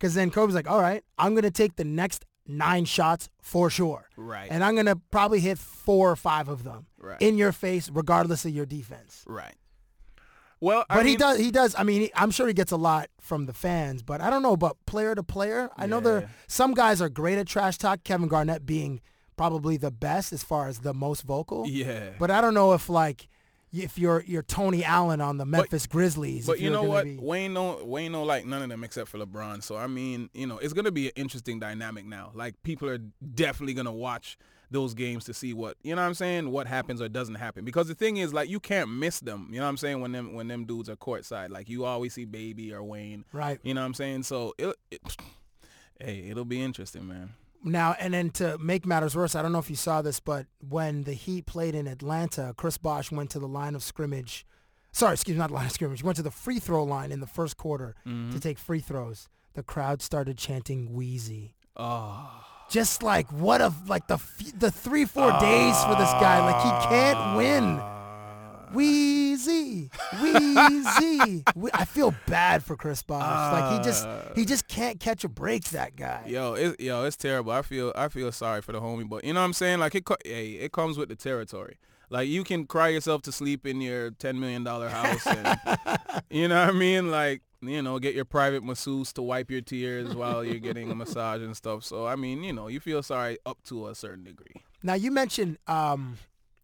Cuz then Kobe's like, "All right, I'm going to take the next nine shots for sure. Right. And I'm gonna probably hit four or five of them Right. in your face, regardless of your defense. Right. Well, I But he does. He does. I mean, he, I'm sure he gets a lot from the fans, but I don't know. But player to player, I know there some guys are great at trash talk. Kevin Garnett being probably the best as far as the most vocal. Yeah. But I don't know if like if you're you're Tony Allen on the Memphis Grizzlies. But you know what? be- Wayne don't Wayne don't like none of them except for LeBron. So I mean, you know, it's gonna be an interesting dynamic now. Like people are definitely gonna watch those games to see what you know what I'm saying, what happens or doesn't happen. Because the thing is like you can't miss them. You know what I'm saying, when them when them dudes are courtside. Like you always see baby or Wayne. Right. You know what I'm saying? So it, it hey, it'll be interesting, man. Now, and then to make matters worse, I don't know if you saw this, but when the Heat played in Atlanta, Chris Bosh went to the line of scrimmage. Sorry, excuse me, not the line of scrimmage. He went to the free throw line in the first quarter Mm-hmm. to take free throws. The crowd started chanting Weezy. Oh. Just like what a like the the three four days for this guy. Like he can't win. Weezy, Weezy. We- I feel bad for Chris Bosh. like he just he just can't catch a break. That guy. Yo, it, yo, it's terrible. I feel I feel sorry for the homie, but you know what I'm saying? Like it, co- hey, it comes with the territory. Like you can cry yourself to sleep in your ten million dollar house, and [laughs] you know what I mean? Like you know, get your private masseuse to wipe your tears while you're getting a massage and stuff. So I mean, you know, you feel sorry up to a certain degree. Now you mentioned, um,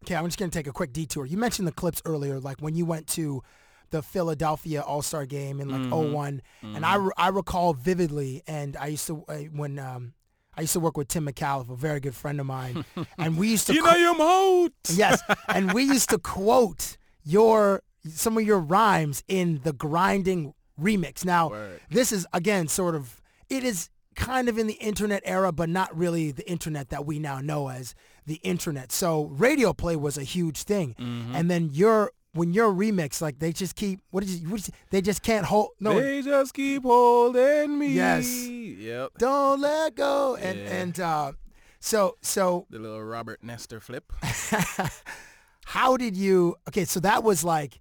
okay, I'm just gonna take a quick detour. You mentioned the Clipse earlier, like when you went to the Philadelphia All Star Game in like Mhm. '01, and I, re- I recall vividly. And I used to uh, when um, I used to work with Tim McAuliffe, a very good friend of mine, [laughs] and we used to You know your mode. yes, and we used to quote your some of your rhymes in the grinding remix. Now, Word. this is again sort of it is kind of in the internet era, but not really the internet that we now know as the internet. So radio play was a huge thing, Mm-hmm. and then your when your remix like they just keep what did you, what did you they just can't hold no They just keep holding me. Yes. Yep. don't let go and Yeah. and uh, so so The little Robert Nesta flip. [laughs] how did you okay so that was like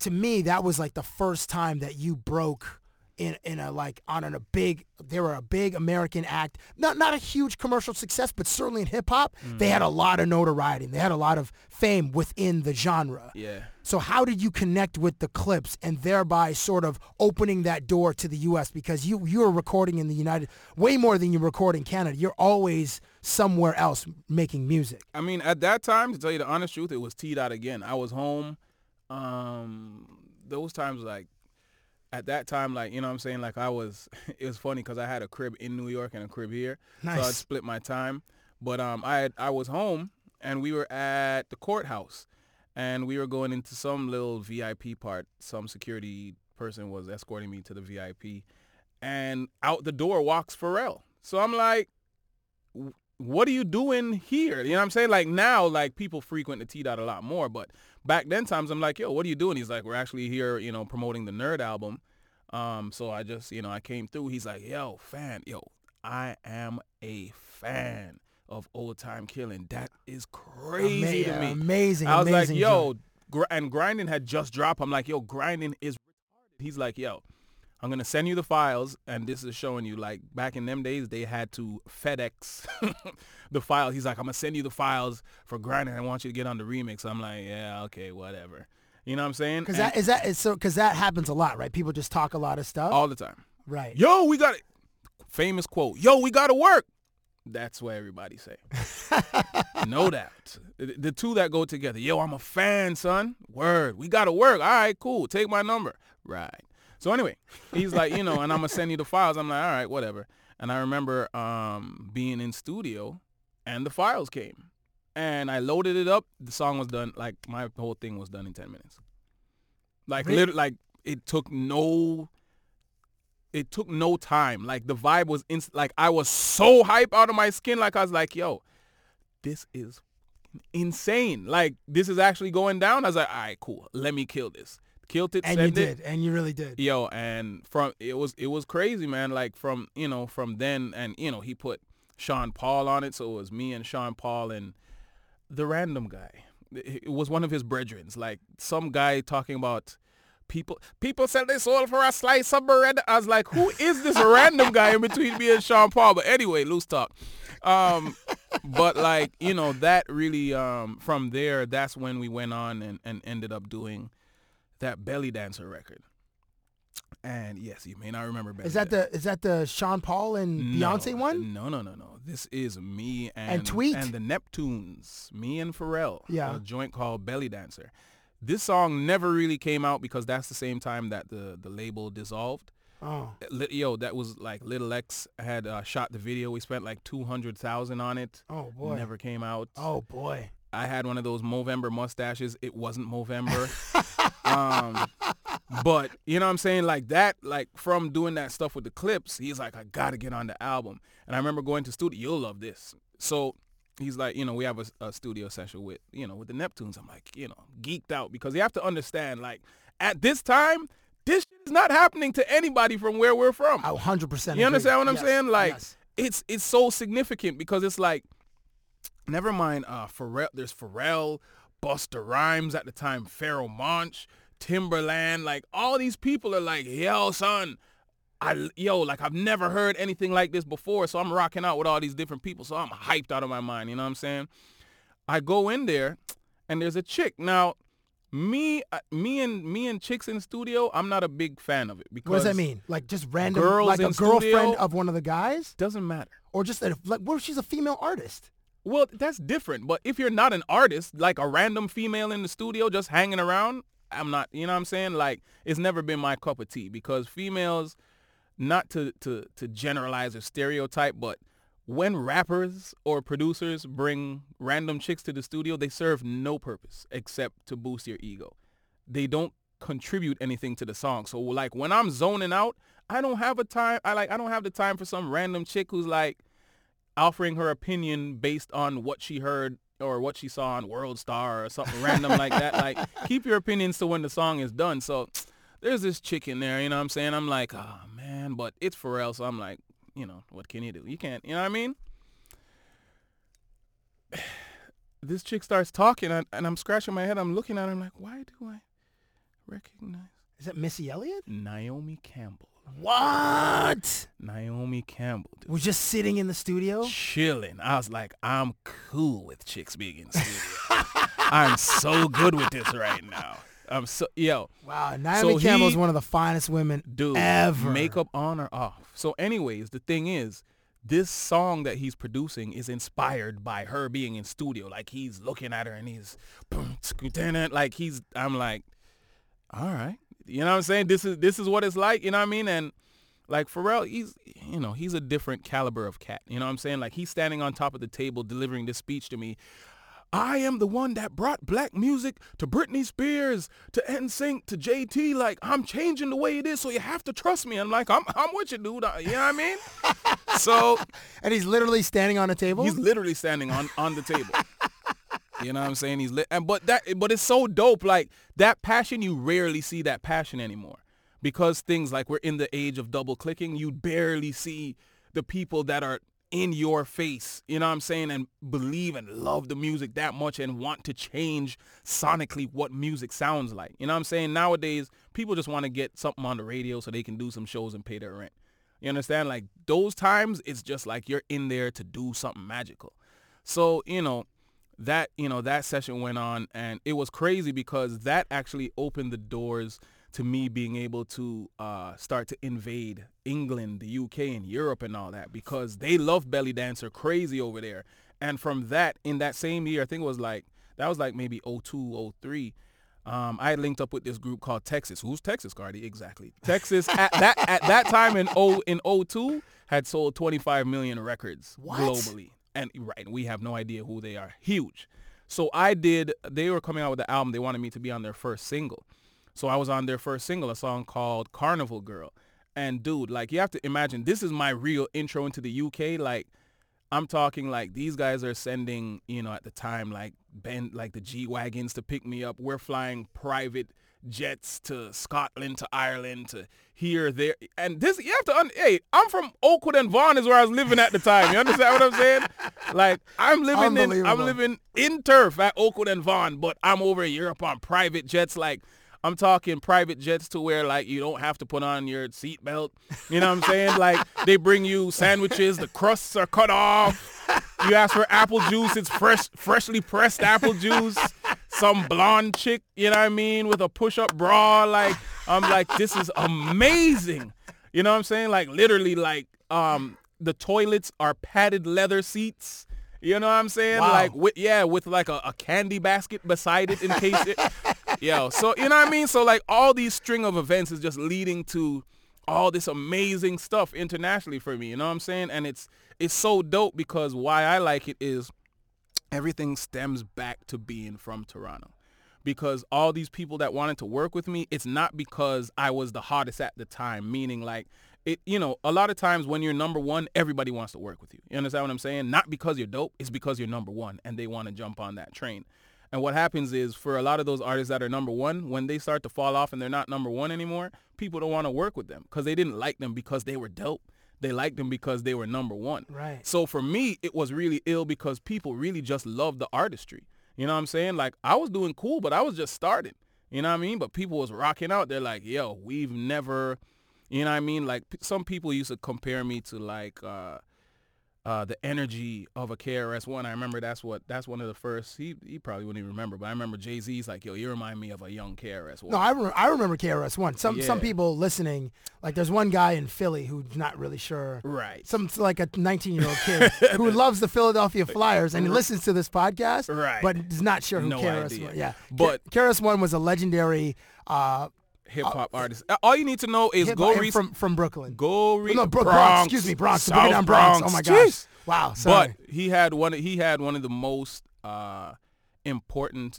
to me that was like the first time that you broke in in a like on a big they were a big American act not not a huge commercial success but certainly in hip hop they had a lot of notoriety they had a lot of fame within the genre Yeah. so how did you connect with the Clipse and thereby sort of opening that door to the US because you you're recording in the United way more than you record in Canada you're always somewhere else making music I mean, at that time, to tell you the honest truth, it was T dot again. I was home. Um, those times, like at that time, like you know, what I'm saying, like I was. [laughs] It was funny because I had a crib in New York and a crib here, so I'd split my time. But um, I had, I was home and we were at the courthouse, and we were going into some little VIP part. Some security person was escorting me to the VIP, and out the door walks Pharrell. So I'm like, what are you doing here? You know what I'm saying? Like now, like people frequent the T dot a lot more, but back then times I'm like, yo, what are you doing? He's like, we're actually here, you know, promoting the Nerd album. Um, so I just, you know, I came through. He's like, yo, fan, yo, I am a fan of Old Time Killing. That is crazy to me. amazing I was amazing like, yo, gr- and grinding had just dropped. I'm like, yo, grinding is retarded. He's like, yo, I'm gonna send you the files, and this is showing you like back in them days they had to FedEx [laughs] the file. He's like, I'm gonna send you the files for grinding. I want you to get on the remix. I'm like, yeah, okay, whatever. You know what I'm saying? Because that is that is so because that happens a lot, right? People just talk a lot of stuff. all the time. right. Yo, we got it. Famous quote. Yo, we gotta work. That's what everybody say. [laughs] no doubt. The, the two that go together. Yo, I'm a fan, son. Word. We gotta work. All right, cool. Take my number. Right. So anyway, he's like, you know, and I'm gonna send you the files. I'm like, all right, whatever. And I remember um, being in studio, and the files came, and I loaded it up. The song was done. Like my whole thing was done in ten minutes. Like Really? lit- like it took no it took no time. Like the vibe was inst- like I was so hype out of my skin. Like I was like, yo, this is insane. Like this is actually going down. I was like, all right, cool. Let me kill this. Killed it. And you sent it. did, and you really did. Yo, and from it was it was crazy, man. Like from you know from then, and you know he put Sean Paul on it, so it was me and Sean Paul and the random guy. It it was one of his brethrens, like some guy talking about people people sell their soul for a slice of bread. I was like, who is this [laughs] random guy in between me and Sean Paul? But anyway, loose talk. Um, but like you know that really um, from there, that's when we went on and, and ended up doing that belly dancer record. And yes, you may not remember belly Is that the is that the Sean Paul and Beyonce one? No, no, no, no. This is me and And Tweet? and the Neptunes, me and Pharrell. Yeah. a joint called Belly Dancer. This song never really came out because that's the same time that the the label dissolved. Oh, Yo, that was like Little X had uh, shot the video. We spent like two hundred thousand on it. oh boy. Never came out. Oh boy. I had one of those Movember mustaches. It wasn't Movember. [laughs] um, but you know what I'm saying? Like that, like from doing that stuff with the Clipse, he's like, I gotta get on the album. And I remember going to studio, you'll love this. So he's like, you know, we have a, a studio session with, you know, with the Neptunes. I'm like, you know, geeked out because you have to understand, like, at this time, this shit is not happening to anybody from where we're from. I 100%. You understand what I'm Yes, saying? Like yes. it's it's so significant because it's like never mind uh Pharrell there's Pharrell, Busta Rhymes at the time, Pharoah Monch, Timbaland, like all these people are like, yo, son, I yo, like I've never heard anything like this before. So I'm rocking out with all these different people. So I'm hyped out of my mind, you know what I'm saying? I go in there and there's a chick. Now, me uh, me and me and chicks in studio, I'm not a big fan of it because What does that mean? Like just random, girls like a girlfriend studio- of one of the guys, doesn't matter. or just a, like what if she's a female artist? Well, that's different. But if you're not an artist, like a random female in the studio just hanging around, I'm not, you know what I'm saying? Like, it's never been my cup of tea because females, not to, to, to generalize or stereotype, but when rappers or producers bring random chicks to the studio, they serve no purpose except to boost your ego. They don't contribute anything to the song. So like when I'm zoning out, I don't have a time I like I don't have the time for some random chick who's like offering her opinion based on what she heard or what she saw on World Star or something random like that. Like, [laughs] keep your opinions to when the song is done. So there's this chick in there, you know what I'm saying? I'm like, oh man, but it's Pharrell, so I'm like, you know, what can you do? You can't, you know what I mean? [sighs] This chick starts talking and, and I'm scratching my head. I'm looking at her. I'm like, why do I recognize Is that Missy Elliott? Naomi Campbell? What? Naomi Campbell. dude. Was just sitting in the studio. chilling. I was like, I'm cool with chicks being in studio. [laughs] I'm so good with this right now. I'm so yo, Wow, Naomi So Campbell is one of the finest women dude. ever. Makeup on or off. So, anyways, the thing is, this song that he's producing is inspired by her being in studio. Like he's looking at her and he's like he's. I'm like, all right, you know what I'm saying? This is this is what it's like. You know what I mean? And like Pharrell, he's you know he's a different caliber of cat. You know what I'm saying? Like he's standing on top of the table delivering this speech to me. I am the one that brought black music to Britney Spears, to NSYNC, to JT. Like I'm changing the way it is, so you have to trust me. I'm like, I'm I'm with you, dude. You know what I mean? [laughs] so and he's literally standing on a table. he's literally standing on on the table. You know what I'm saying? He's lit, and but that but it's so dope. Like that passion, you rarely see that passion anymore, because things like we're in the age of double clicking. You barely see the people that are in your face. You know what I'm saying? And believe and love the music that much and want to change sonically what music sounds like. You know what I'm saying? Nowadays, people just want to get something on the radio so they can do some shows and pay their rent. You understand? Like those times, it's just like you're in there to do something magical. So, you know, that, you know, that session went on and it was crazy because that actually opened the doors to me being able to uh, start to invade England, the UK, and Europe and all that because they love belly dancer crazy over there. And from that, in that same year, I think it was like, that was like maybe 02, 03, um, I linked up with this group called Texas. Who's Texas, Cardi? Exactly. Texas at that at that time in O in 02 had sold 25 million records What? globally. And right, we have no idea who they are. Huge. So I did they were coming out with the album. They wanted me to be on their first single. So I was on their first single, a song called Carnival Girl. And dude, like you have to imagine this is my real intro into the UK. Like I'm talking like these guys are sending, you know, at the time like Ben like the G wagons to pick me up. We're flying private jets to Scotland to Ireland to here there and this you have to un- hey I'm from Oakwood and Vaughan is where I was living at the time you understand what I'm saying like I'm living in I'm living in turf at Oakwood and Vaughan but I'm over in Europe on private jets like I'm talking private jets to where like you don't have to put on your seatbelt. You know what I'm saying? like they bring you sandwiches, the crusts are cut off. You ask for apple juice, it's fresh, freshly pressed apple juice. Some blonde chick, you know what I mean, with a push-up bra. Like I'm like, this is amazing. You know what I'm saying? Like literally, like um, the toilets are padded leather seats. You know what I'm saying? Wow. Like with yeah, with like a, a candy basket beside it in case it. [laughs] Yo, so you know what I mean? So like all these string of events is just leading to all this amazing stuff internationally for me. You know what I'm saying? And it's it's so dope because why I like it is everything stems back to being from Toronto. Because all these people that wanted to work with me, it's not because I was the hottest at the time, meaning like it, you know, a lot of times when you're number one, everybody wants to work with you. You understand what I'm saying? Not because you're dope, it's because you're number one and they want to jump on that train. And what happens is for a lot of those artists that are number one, when they start to fall off and they're not number one anymore, people don't want to work with them because they didn't like them because they were dope. They liked them because they were number one. Right. So for me, it was really ill because people really just loved the artistry. You know what I'm saying? Like I was doing cool, but I was just starting. You know what I mean? But people was rocking out. They're like, yo, we've never, you know what I mean? Like p- some people used to compare me to like, uh, uh, the energy of a KRS One. I remember that's what that's one of the first. He he probably wouldn't even remember, but I remember Jay Z's like, "Yo, you remind me of a young KRS One." No, I, re- I remember KRS One. Some some people listening, like there's one guy in Philly who's not really sure. Right. Some like a 19 year old kid [laughs] who loves the Philadelphia Flyers and he listens to this podcast, Right. but is not sure who No KRS. One. Yeah, But- KRS One was a legendary uh, Hip hop artist. Uh, All you need to know is go read from from Brooklyn. Go read no, Bro- Bronx. Bronx. Excuse me, Bronx. South down Bronx. Oh my gosh. Wow. Sorry. But he had one. He had one of the most uh, important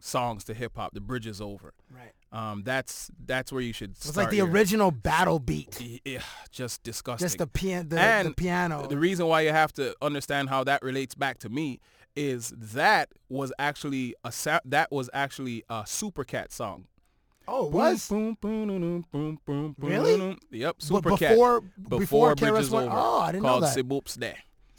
songs to hip hop. The bridge is over. right. Um, that's that's where you should. It was like the your- original battle beat. Yeah, just disgusting. Just the piano. The, and the piano. The reason why you have to understand how that relates back to me is that was actually a that was actually a Super Cat song. Oh, it was. Boom, boom, boom, boom, boom, boom, Really? boom. Yep, But Super Cat. before Before, before Bridge KRS One. over. Oh, I didn't know called that. Siboops Day. [laughs]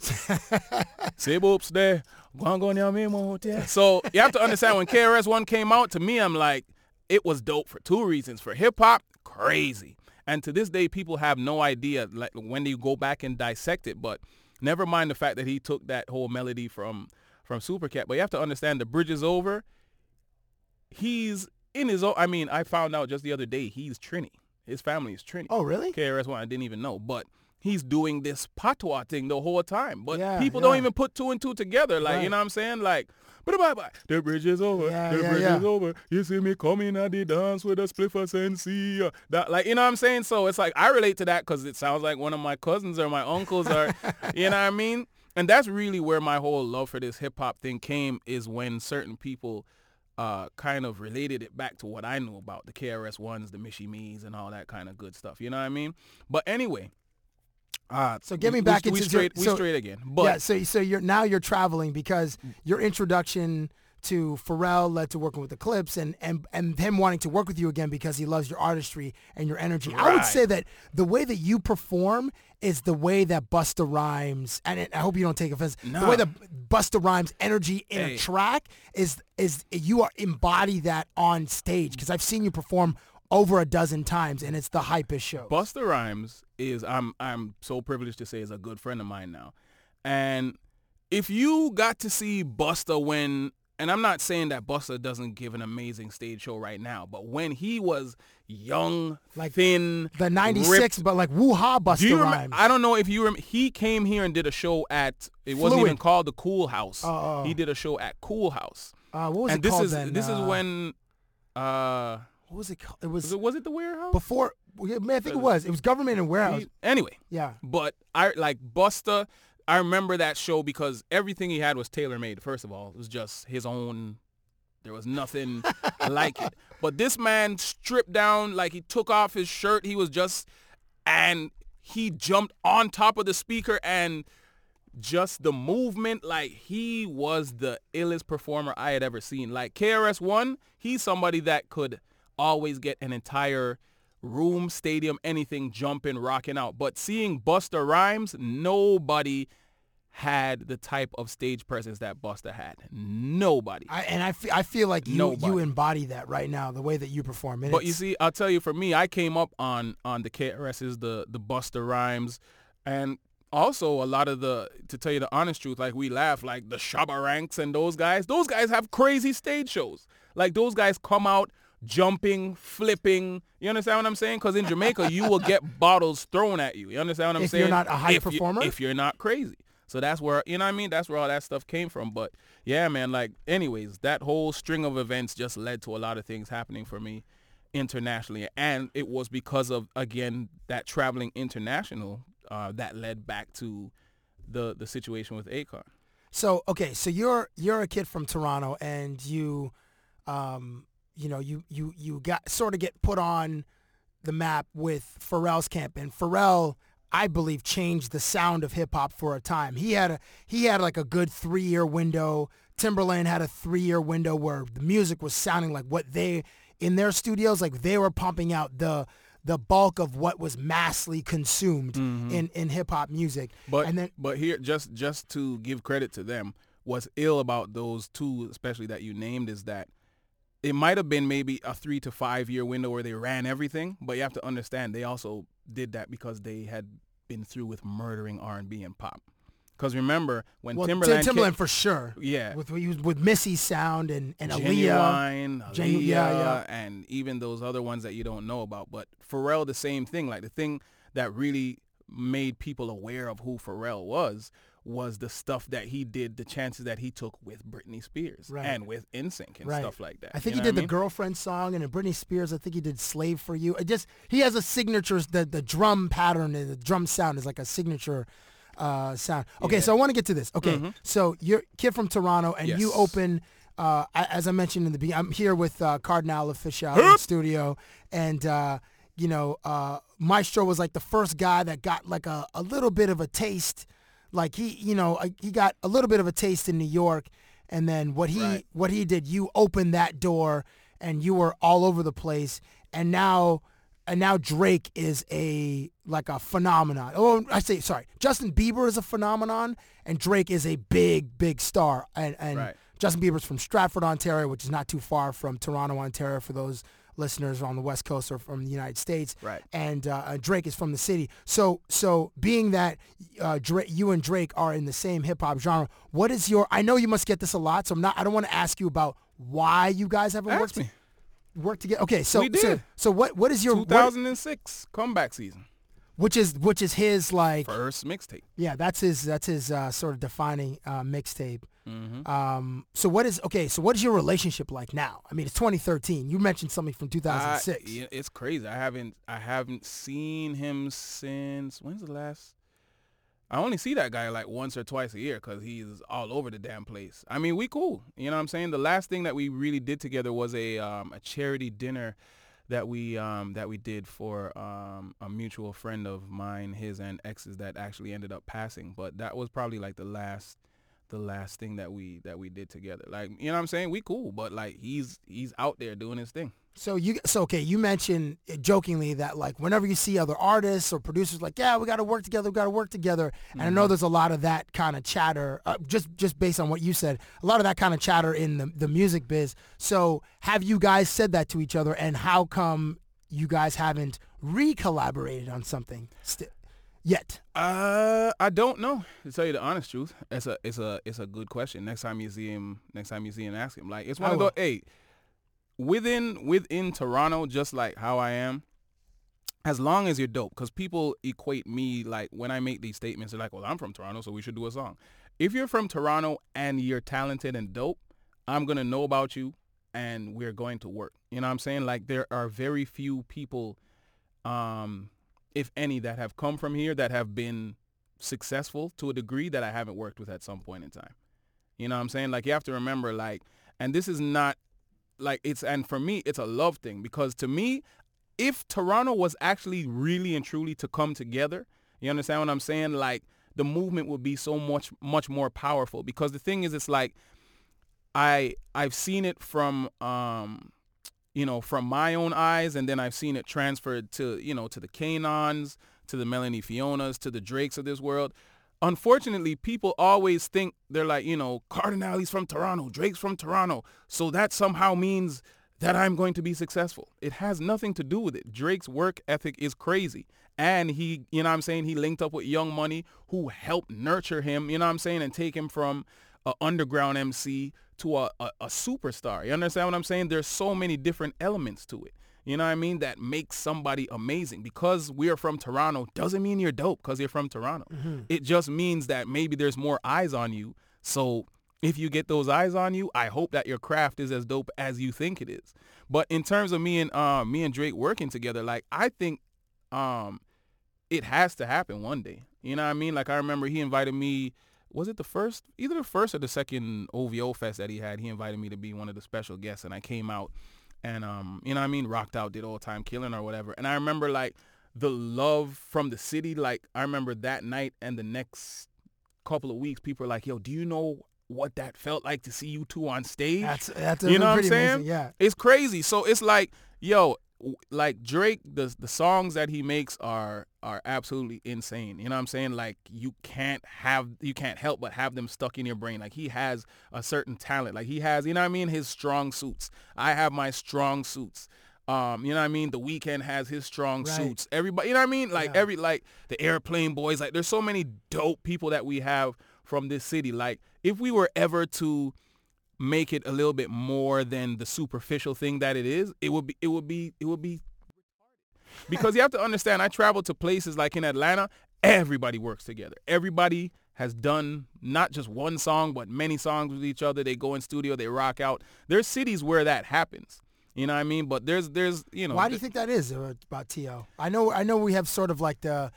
Siboops Day. Gwango nyame mote. So you have to understand when KRS One came out, to me, I'm like, it was dope for two reasons. For hip hop, crazy. And to this day, people have no idea like when you go back and dissect it. But never mind the fact that he took that whole melody from from Supercat. But you have to understand the bridge is over. He's in his own. I mean, I found out just the other day he's Trini. His family is Trini. Oh, really? KRS One. I didn't even know, but he's doing this patois thing the whole time. But Yeah, people yeah. don't even put two and two together. Like Right. you know what I'm saying? Like, but bye bye. The bridge is over. Yeah, the yeah, bridge is over. You see me coming at the dance with a spliffer sensei. That like you know what I'm saying? So it's like I relate to that because it sounds like one of my cousins or my uncles are. [laughs] you know what I mean? And that's really where my whole love for this hip hop thing came is when certain people uh, kind of related it back to what I knew about the KRS ones, the Mishi Me's, and all that kind of good stuff. You know what I mean? But anyway, uh, So get me we- back we, into we straight. so, we straight again. But yeah, so so you're now you're traveling because your introduction to Pharrell led to working with the Clipse and and and him wanting to work with you again because he loves your artistry and your energy. I would say that the way that you perform is the way that Busta Rhymes and it, I hope you don't take offense. The way that Busta Rhymes energy in a track is is you are embody that on stage because I've seen you perform over a dozen times and it's the hypest show. Busta Rhymes is I'm I'm so privileged to say is a good friend of mine now. And if you got to see Busta when and I'm not saying that Busta doesn't give an amazing stage show right now, but when he was young, Like thin, the 96 but like woo-ha Busta do you remember? Rhymes. I don't know if you remember. He came here and did a show at. It wasn't even called the Kool Haus. Oh, oh. He did a show at Kool Haus. uh, what was and it this called is then? this is Uh, when. Uh, what was it called? It was was it was it the warehouse? before. man, I think it was. It was government and warehouse. He- anyway, yeah. but I like Busta. I remember that show because everything he had was tailor made. First of all, it was just his own. There was nothing [laughs] like it. But this man stripped down, like he took off his shirt. He was just, and he jumped on top of the speaker and just the movement, like he was the illest performer I had ever seen. Like KRS One, he's somebody that could always get an entire room, stadium, anything jumping, rocking out. But seeing Busta Rhymes, nobody had the type of stage presence that Busta had. Nobody. I, and I, fe- I feel like you Nobody. you embody that right now, the way that you perform. And But you see, I'll tell you, for me, I came up on on the KRS's, the the Busta Rhymes, and also a lot of the, to tell you the honest truth, like we laugh, like the Shabba Ranks and those guys. Those guys have crazy stage shows. Like those guys come out jumping, flipping. You understand what I'm saying? Because in Jamaica, you will get [laughs] bottles thrown at you. You understand what I'm If saying? If you're not a high If you- performer? if you're not crazy. So that's where you know what I mean. That's where all that stuff came from. But yeah, man. Like, anyways, that whole string of events just led to a lot of things happening for me internationally, and it was because of again that traveling international uh, that led back to the the situation with Akon. So okay, so you're you're a kid from Toronto, and you, um, you know, you you you got sort of get put on the map with Pharrell's camp, and Pharrell, I believe, changed the sound of hip hop for a time. He had a he had like a good three year window. Timbaland had a three year window where the music was sounding like what they in their studios, like they were pumping out the the bulk of what was massively consumed mm-hmm. in, in hip hop music. But and then but here just just to give credit to them, what's ill about those two, especially that you named, is that it might have been maybe a three to five year window where they ran everything, but you have to understand they also did that because they had been through with murdering R and B and pop. Because remember when well, Tim- Timbaland, Timbaland for sure. yeah, with with, Missy's sound and and Aaliyah. Genuine, Aaliyah, Genu- yeah, yeah. and even those other ones that you don't know about. But Pharrell, the same thing. Like the thing that really made people aware of who Pharrell was was the stuff that he did, the chances that he took with Britney Spears Right. and with NSYNC and Right. stuff like that. I think You he did the mean? girlfriend song and in Britney Spears. I think he did "Slave for You." It just he has a signature. The the drum pattern and the drum sound is like a signature uh, sound. Okay, so I want to get to this. Okay, so you're kid from Toronto and you Mm-hmm. Open. Uh, as I mentioned in the beginning, I'm here with uh, Kardinal Offishall in studio, and uh, you know, uh, Maestro was like the first guy that got like a, a little bit of a taste. Like he, you know, uh, he got a little bit of a taste in New York, and then what he Right. what he did, you opened that door, and you were all over the place, and now. And now Drake is a like a phenomenon. Oh, I say sorry. Justin Bieber is a phenomenon, and Drake is a big, big star. And and Right. Justin Bieber's from Stratford, Ontario, which is not too far from Toronto, Ontario, for those listeners on the West Coast or from the United States. Right. And uh, uh, Drake is from the city. So, so being that uh, Drake, you and Drake are in the same hip hop genre, what is your? I know you must get this a lot, so I'm not. I don't want to ask you about why you guys haven't worked me. worked together. Okay, so We did. so so what what is your what, 2006 comeback season, which is which is his like first mixtape. yeah that's his that's his uh, sort of defining uh, mixtape. Mm-hmm. Um, so what is okay? So what is your relationship like now? I mean, it's 2013. You mentioned something from 2006. I- it's crazy. I haven't I haven't seen him since when's the last? I only see that guy like once or twice a year because he's all over the damn place. I mean, we cool. You know what I'm saying? The last thing that we really did together was a um, a charity dinner that we um, that we did for um, a mutual friend of mine, his and ex's that actually ended up passing. But that was probably like the last the last thing that we that we did together. Like you know what I'm saying? We cool, but like he's he's out there doing his thing. So you so okay, you mentioned uh, jokingly that like whenever you see other artists or producers like, yeah, we got to work together, we got to work together. And I Mm-hmm. know there's a lot of that kind of chatter uh, just just based on what you said. A lot of that kind of chatter in the the music biz. So have you guys said that to each other and how come you guys haven't re-collaborated on something sti- yet? Uh, I don't know to tell you the honest truth. It's a it's a it's a good question. Next time you see him, next time you see him, ask him. Like it's one I of those. Hey, within within Toronto, just like how I am. As long as you're dope, because people equate me like when I make these statements, they're like, "Well, I'm from Toronto, so we should do a song." If you're from Toronto and you're talented and dope, I'm gonna know about you, and we're going to work. You know what I'm saying? Like there are very few people um, if any, that have come from here that have been successful to a degree that I haven't worked with at some point in time. You know what I'm saying? Like you have to remember, like, and this is not like it's, and for me, it's a love thing because to me, if Toronto was actually really and truly to come together, you understand what I'm saying? Like the movement would be so much, much more powerful because the thing is, it's like, I, I've seen it from, um, you know, from my own eyes, and then I've seen it transferred to, you know, to the Canons, to the Melanie Fionas, to the Drakes of this world. unfortunately, people always think they're like, you know, Kardinal's from Toronto, Drake's from Toronto, so that somehow means that I'm going to be successful. It has nothing to do with it. Drake's work ethic is crazy. And he, you know I'm saying, he linked up with Young Money who helped nurture him, you know what I'm saying, and take him from an underground MC to a, a, a superstar. You understand what I'm saying? There's so many different elements to it. You know what I mean? That makes somebody amazing. Because we are from Toronto doesn't mean you're dope because you're from Toronto. It just means that maybe there's more eyes on you. So if you get those eyes on you, I hope that your craft is as dope as you think it is. But in terms of me and uh, me and Drake working together, like I think um, it has to happen one day. You know what I mean? Like I remember he invited me. Was it the first, either the first or the second OVO fest that he had? He invited me to be one of the special guests, and I came out and um, you know what I mean, rocked out, did all time killing or whatever. And I remember like the love from the city. Like I remember that night and the next couple of weeks, people are like, "Yo, do you know what that felt like to see you two on stage?" That's that's you know what I'm saying? amazing. Yeah. It's crazy. So it's like, yo, like Drake, the the songs that he makes are are absolutely insane. You know what I'm saying? Like you can't have you can't help but have them stuck in your brain. Like he has a certain talent. Like he has, you know what I mean, his strong suits. I have my strong suits. Um, you know what I mean? The Weeknd has his strong Right. suits. Everybody, you know what I mean? Like Yeah. every like the airplane boys, like there's so many dope people that we have from this city. Like if we were ever to make it a little bit more than the superficial thing that it is, it would be it would be it would be because you have to understand I travel to places like in Atlanta, everybody works together. Everybody has done not just one song but many songs with each other. They go in studio, they rock out. There's cities where that happens. You know what I mean? But there's there's you know Why do you think that is uh, about To? I know I know we have sort of like the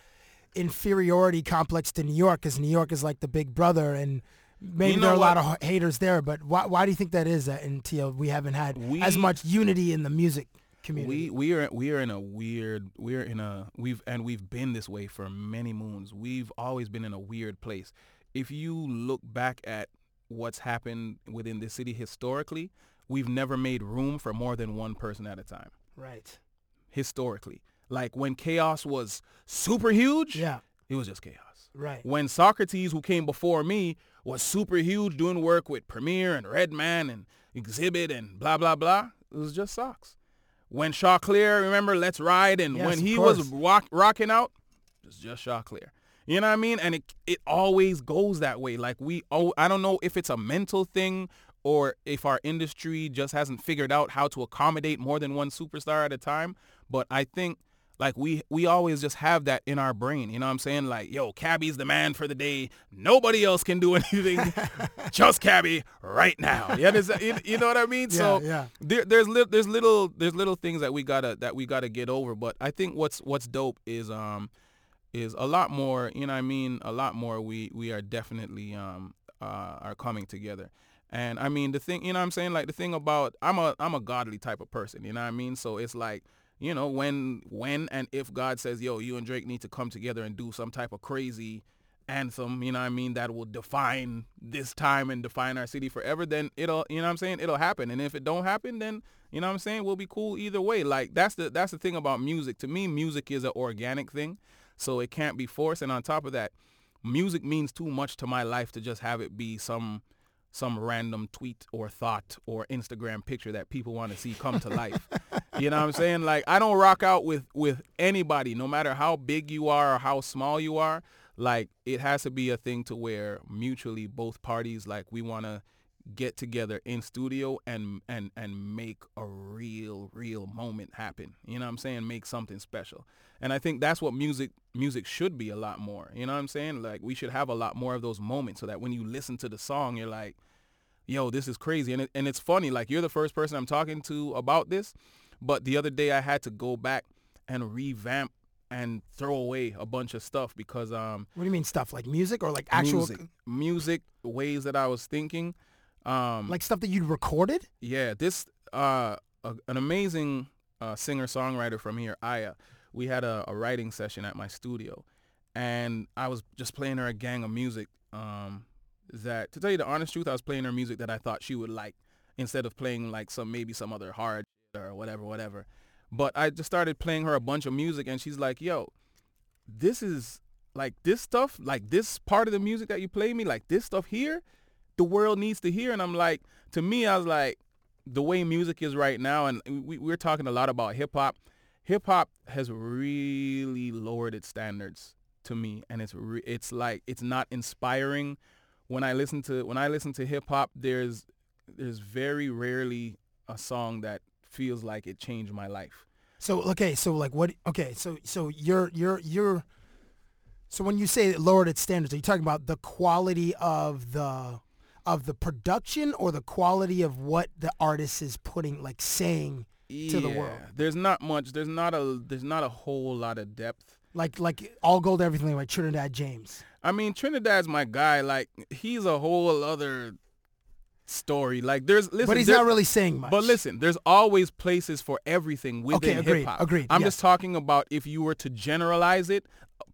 inferiority complex to New York because New York is like the big brother and maybe You there are know a lot of haters there. But why why do you think that is that in To we haven't had We- as much unity in the music community? We we are we are in a weird we're in a we've and we've been this way for many moons. We've always been in a weird place. If you look back at what's happened within the city historically, we've never made room for more than one person at a time. right. Historically. Like when k-os was super huge, Yeah. it was just k-os. Right. When Saukrates, who came before me, was super huge doing work with Premier and Redman and Xzibit and blah, blah, blah, it was just Socks. When Choclair, remember Let's Ride, and Yes, when he was rock, rocking out, it was just Choclair. You know what I mean? And it it always goes that way. Like we, oh, I don't know if it's a mental thing or if our industry just hasn't figured out how to accommodate more than one superstar at a time. But I think like we we always just have that in our brain. You know what I'm saying? Like, yo, Cabbie's the man for the day. Nobody else can do [laughs] anything. just Cabby right now. You, you, you know what I mean? [laughs] so Yeah, yeah. there, there's li- there's little there's little things that we gotta that we gotta get over. But I think what's what's dope is um is a lot more. You know what I mean? A lot more. We we are definitely um uh are coming together. And I mean the thing, you know what I'm saying? Like the thing about I'm a I'm a godly type of person, you know what I mean? So it's like, you know, when when and if God says, "Yo, you and Drake need to come together and do some type of crazy anthem, you know I mean, that will define this time and define our city forever, then it'll, you know what I'm saying, it'll happen. And if it don't happen, then, you know what I'm saying, we'll be cool either way. Like that's the that's the thing about music. To me, music is an organic thing, so it can't be forced. And on top of that, music means too much to my life to just have it be some some random tweet or thought or Instagram picture that people want to see come to life. [laughs] you know what I'm saying? Like I don't rock out with with anybody, no matter how big you are or how small you are. Like it has to be a thing to where mutually both parties like we want to get together in studio and and and make a real real moment happen. You know what I'm saying? Make something special. And I think that's what music music should be a lot more. You know what I'm saying? Like we should have a lot more of those moments so that when you listen to the song you're like, "Yo, this is crazy." And it, and it's funny like you're the first person I'm talking to about this, but the other day I had to go back and revamp and throw away a bunch of stuff because um What do you mean stuff like music or like actual music music ways that I was thinking um like stuff that you'd recorded? yeah, this uh a, an amazing uh, singer songwriter from here, Aya. We had a, a writing session at my studio, and I was just playing her a gang of music. Um, that to tell you the honest truth, I was playing her music that I thought she would like, instead of playing like some maybe some other hard or whatever, whatever. But I just started playing her a bunch of music, and she's like, "Yo, this is like this stuff, like this part of the music that you play me, like this stuff here, the world needs to hear. And I'm like, to me, I was like, the way music is right now, and we, we're talking a lot about hip hop. Hip hop has really lowered its standards to me, and it's re- it's like it's not inspiring. When I listen to when I listen to hip hop, there's there's very rarely a song that feels like it changed my life. So okay, so like what? Okay, so so you're you're you're. So when you say it lowered its standards, are you talking about the quality of the of the production or the quality of what the artist is putting like saying to the world? There's not much. There's not a there's not a whole lot of depth. Like like all gold, everything like Trinidad James. I mean, Trinidad's my guy. Like he's a whole other story. Like there's listen, but he's not really saying much. But listen, there's always places for everything within Okay, hip hop. agreed, I'm yes. just talking about if you were to generalize it,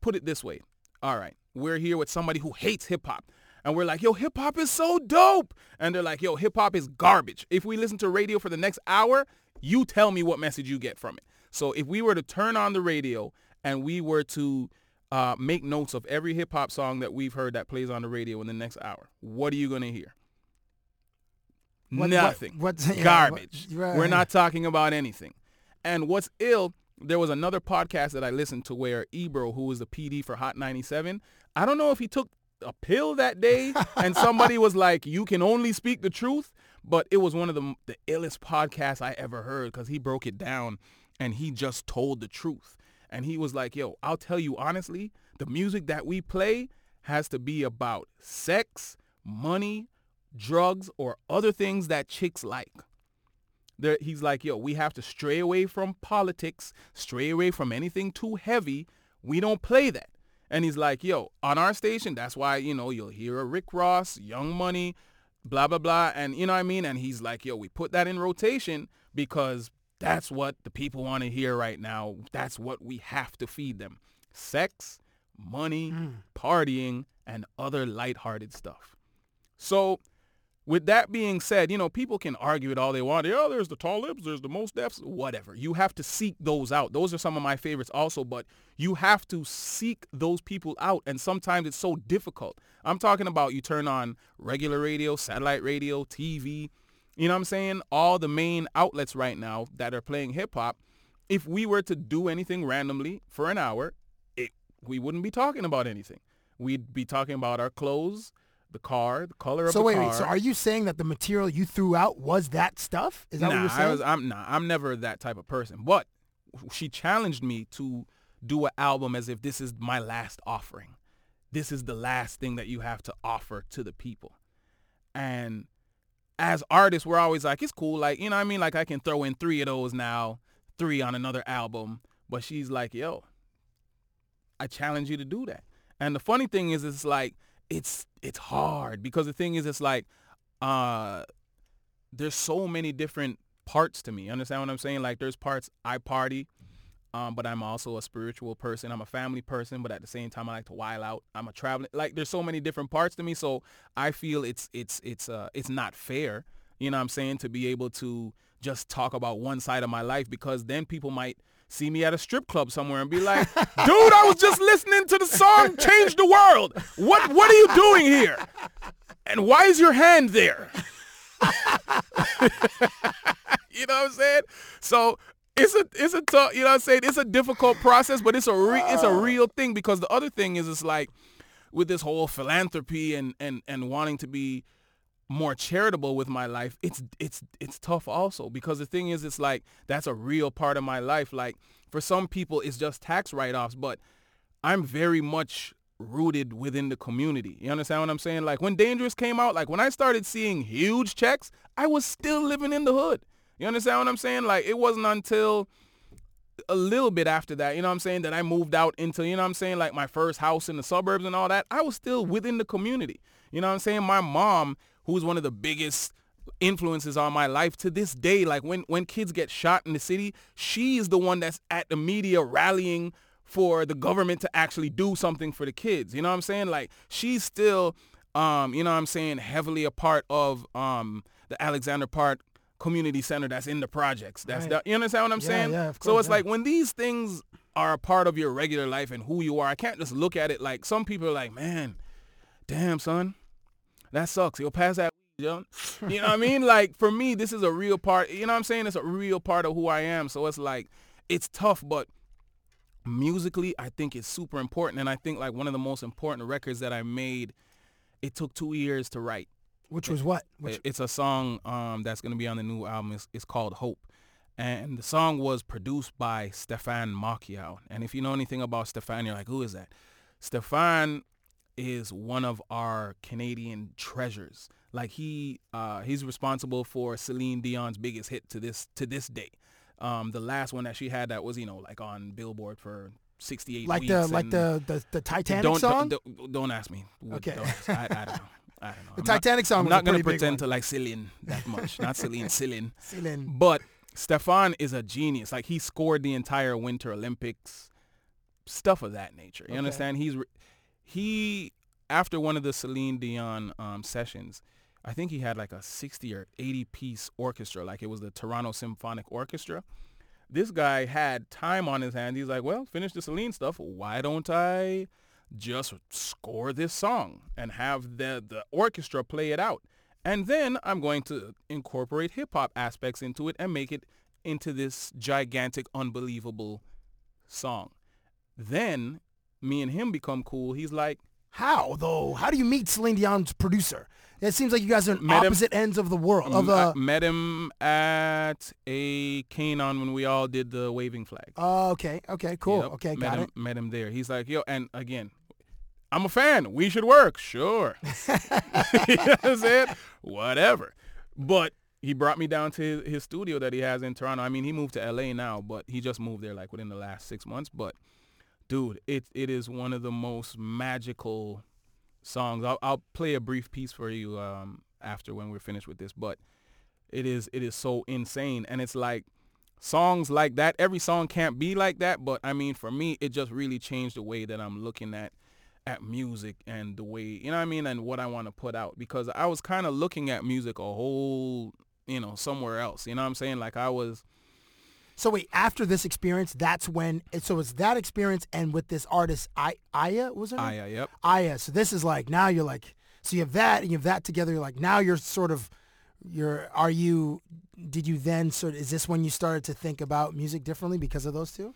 put it this way. All right, we're here with somebody who hates hip hop. And we're like, yo, hip hop is so dope. And they're like, yo, hip hop is garbage. If we listen to radio for the next hour, you tell me what message you get from it. So if we were to turn on the radio and we were to uh, make notes of every hip hop song that we've heard that plays on the radio in the next hour, what are you going to hear? What- what- Nothing. what's- [laughs] yeah, Garbage. what- right. We're not talking about anything. And what's ill, there was another podcast that I listened to where Ebro, who was the PD for Hot 97, I don't know if he took a pill that day and somebody was like, you can only speak the truth. But it was one of the, the illest podcasts I ever heard because he broke it down and he just told the truth. And he was like, yo, I'll tell you honestly, the music that we play has to be about sex, money, drugs, or other things that chicks like. There, he's like, yo, we have to stray away from politics, stray away from anything too heavy. We don't play that. And he's like, yo, on our station, that's why, you know, you'll hear a Rick Ross, Young Money, blah, blah, blah. And you know what I mean? And he's like, yo, we put that in rotation because that's what the people want to hear right now. That's what we have to feed them. Sex, money, hmm. partying, and other lighthearted stuff. So with that being said, you know, people can argue it all they want. Yeah, there's the Talibs, there's the Mos Defs, whatever. You have to seek those out. Those are some of my favorites also, but you have to seek those people out. And sometimes it's so difficult. I'm talking about you turn on regular radio, satellite radio, TV, you know what I'm saying? All the main outlets right now that are playing hip hop. If we were to do anything randomly for an hour, it, we wouldn't be talking about anything. We'd be talking about our clothes, the car, the color of So the wait, car. So wait. So are you saying that the material you threw out was that stuff? Is that nah, what you're saying? I was, I'm nah, I'm never that type of person. But she challenged me to do an album as if this is my last offering. This is the last thing that you have to offer to the people. And as artists, we're always like, it's cool. Like, you know what I mean? Like I can throw in three of those now, three on another album. But she's like, yo, I challenge you to do that. And the funny thing is, it's like, it's, it's hard because the thing is, it's like, uh, there's so many different parts to me. Understand what I'm saying? Like there's parts I party, um, but I'm also a spiritual person. I'm a family person, but at the same time I like to wild out. I'm a traveling like there's so many different parts to me. So I feel it's it's it's uh it's not fair, you know what I'm saying, to be able to just talk about one side of my life because then people might see me at a strip club somewhere and be like, dude, I was just listening to the song Change the World. What what are you doing here? And why is your hand there? [laughs] you know what I'm saying? So it's a it's a tough, you know what I'm saying? It's a difficult process, but it's a re- it's a ah. real thing because the other thing is it's like with this whole philanthropy and and and wanting to be more charitable with my life, it's it's it's tough also because the thing is it's like that's a real part of my life. Like for some people it's just tax write-offs, but I'm very much rooted within the community. You understand what I'm saying? Like when Dangerous came out, like when I started seeing huge checks, I was still living in the hood. You understand what I'm saying? Like it wasn't until a little bit after that, you know what I'm saying, that I moved out into, you know what I'm saying, like my first house in the suburbs and all that. I was still within the community. You know what I'm saying? My mom, who's one of the biggest influences on my life to this day, like when when kids get shot in the city, she's the one that's at the media rallying for the government to actually do something for the kids. You know what I'm saying? Like she's still um, you know what I'm saying, heavily a part of um the Alexander Park community center that's in the projects. That's Right. the, you understand what I'm Yeah, saying? yeah, of so it's yeah. like when these things are a part of your regular life and who you are. I can't just look at it like some people are like, man, damn son, that sucks. You'll pass that. You [laughs] know You know what I mean? Like for me, this is a real part. You know what I'm saying? It's a real part of who I am. So it's like, it's tough, but musically, I think it's super important. And I think like one of the most important records that I made, it took two years to write. Which was what? Which, It- It's a song um, that's going to be on the new album. It's, it's called Hope. And the song was produced by Stephan Moccio. And if you know anything about Stephan, you're like, who is that? Stefan is one of our Canadian treasures. Like he, uh, he's responsible for Celine Dion's biggest hit to this to this day. Um, the last one that she had that was you know like on Billboard for 68 like weeks. the like the, the the Titanic don't, song. Don't, don't, don't ask me. Okay. Ask. I, I don't know. I don't know. The I'm Titanic song I'm not a gonna pretend to like Celine that much. not Celine, [laughs] Celine. Celine. But Stephan is a genius. Like he scored the entire Winter Olympics, stuff of that nature. You Okay. understand? He's re- he after one of the Celine Dion um, sessions. I think he had like a 60 or 80 piece orchestra, like it was the Toronto Symphonic Orchestra. This guy had time on his hand. He's like, well, finish the Celine stuff. Why don't I just score this song and have the, the orchestra play it out? And then I'm going to incorporate hip hop aspects into it and make it into this gigantic, unbelievable song. Then me and him become cool. He's like, How though? How do you meet Celine Dion's producer? It seems like you guys are on Met him- opposite ends of the world. Of the uh, met him at a K'naan when we all did the waving flag. oh, okay, okay, cool. Yep, Okay, met got him, it. Met him there. He's like, yo, and again, I'm a fan. We should work. Sure. [laughs] [laughs] you know what I'm saying? Whatever. But he brought me down to his, his studio that he has in Toronto. I mean, he moved to LA now, but he just moved there like within the last six months. But dude, it it is one of the most magical songs. I'll, I'll play a brief piece for you um, after when we're finished with this. But it is it is so insane, and it's like songs like that. Every song can't be like that, but I mean, for me, it just really changed the way that I'm looking at at music and the way you know what I mean, and what I want to put out. Because I was kind of looking at music a whole, you know, somewhere else. You know what I'm saying? Like I was. So wait, after this experience, that's when. So it's that experience, and with this artist, I Aya was it? Aya, yep. Aya. So this is like now you're like. So you have that, and you have that together. You're like now you're sort of. You're. Are you? Did you then sort? Of, Is this when you started to think about music differently because of those two?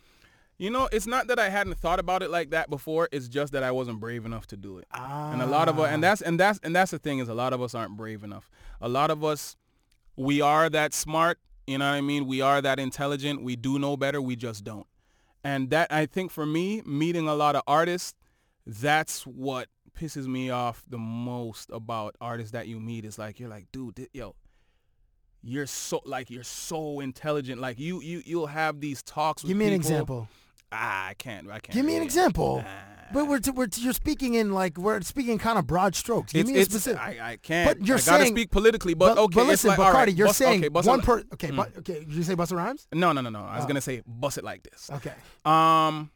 You know, it's not that I hadn't thought about it like that before. It's just that I wasn't brave enough to do it. And a lot of us, and ah. that's and that's and that's the thing is a lot of us aren't brave enough. A lot of us, we are that smart. You know what I mean? We are that intelligent. We do know better. We just don't. And that I think for me, meeting a lot of artists, that's what pisses me off the most about artists that you meet. Is like you're like, dude, yo, you're so like you're so intelligent. Like you you you'll have these talks. With Give me an example. Ah, I can't. I can't. Give me an example. But we're, t- we're t- you're speaking in like we're speaking kind of broad strokes. Give It's, me a specific. I, I can't. But you're I gotta saying- speak politically, but, okay. but listen, like, but all right, Cardi, you're bust- saying okay, one like- per. Okay, Mm. but, okay. Did you say Busta Rhymes? No, no, no, no. I was Oh. gonna say bust it like this. Okay. Um,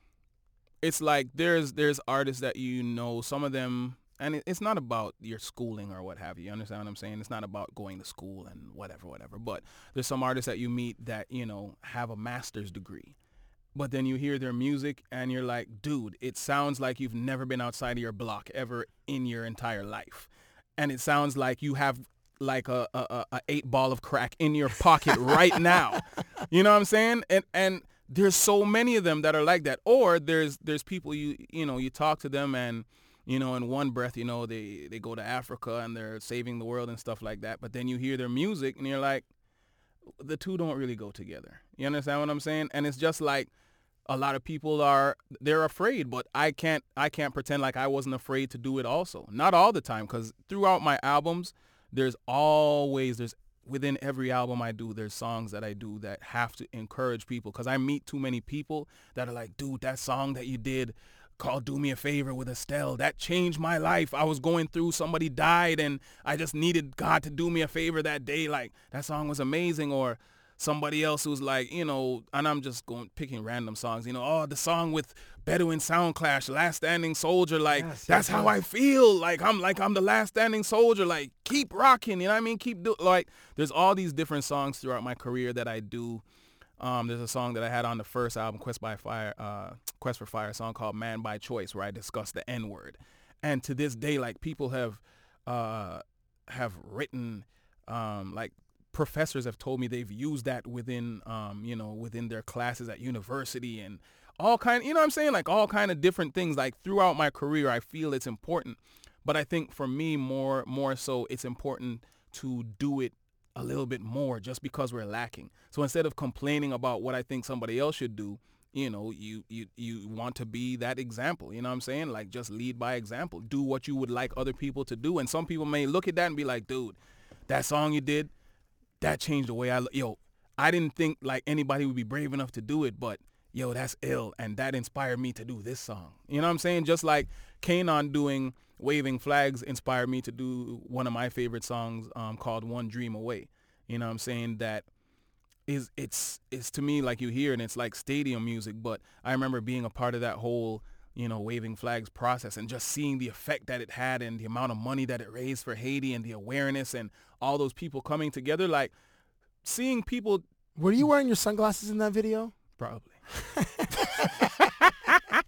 it's like there's there's artists that you know. Some of them, and it, it's not about your schooling or what have you. You understand what I'm saying? It's not about going to school and whatever, whatever. But there's some artists that you meet that you know have a master's degree. But then you hear their music and you're like, dude, it sounds like you've never been outside of your block ever in your entire life. And it sounds like you have like a, a, a- eight ball of crack in your pocket right now. [laughs] You know what I'm saying? And and there's so many of them that are like that. Or there's there's people you you know, you talk to them and you know, in one breath, you know, they, they go to Africa and they're saving the world and stuff like that. But then you hear their music and you're like, the two don't really go together. You understand what I'm saying? And it's just like a lot of people are they're afraid, but I can't I can't pretend like I wasn't afraid to do it also. Not all the time cuz throughout my albums there's always there's within every album I do there's songs that I do that have to encourage people cuz I meet too many people that are like, "Dude, that song that you did called Do Me a Favor with Estelle. That changed my life. I was going through, somebody died, and I just needed God to do me a favor that day. Like, that song was amazing. Or somebody else who's like, you know, and I'm just going picking random songs, you know, oh, the song with Bedouin Soundclash, Last Standing Soldier. Like, Yes, that's yes, how yes. I feel. Like, I'm like, I'm the last standing soldier. Like, keep rocking. You know what I mean? Keep do like, there's all these different songs throughout my career that I do Um, there's a song that I had on the first album, Quest by Fire, uh, Quest for Fire, a song called Man by Choice, where I discuss the N word. And to this day, like people have uh, have written, um, like professors have told me they've used that within, um, you know, within their classes at university and all kind. You know I'm saying? Like all kind of different things. Like throughout my career, I feel it's important. But I think for me, more more so, it's important to do it a little bit more just because we're lacking. So instead of complaining about what I think somebody else should do, you know, you you you want to be that example. You know what I'm saying? Like just lead by example. Do what you would like other people to do. And some people may look at that and be like, dude, that song you did, that changed the way I look. Yo, I didn't think like anybody would be brave enough to do it, but yo, that's ill. And that inspired me to do this song. You know what I'm saying? Just like K'naan doing Waving Flags inspired me to do one of my favorite songs um, called One Dream Away. You know what I'm saying? That is it's it's to me like you hear and it's like stadium music, but I remember being a part of that whole you know waving flags process and just seeing the effect that it had and the amount of money that it raised for Haiti and the awareness and all those people coming together like seeing people Were you wearing your sunglasses in that video? probably. [laughs]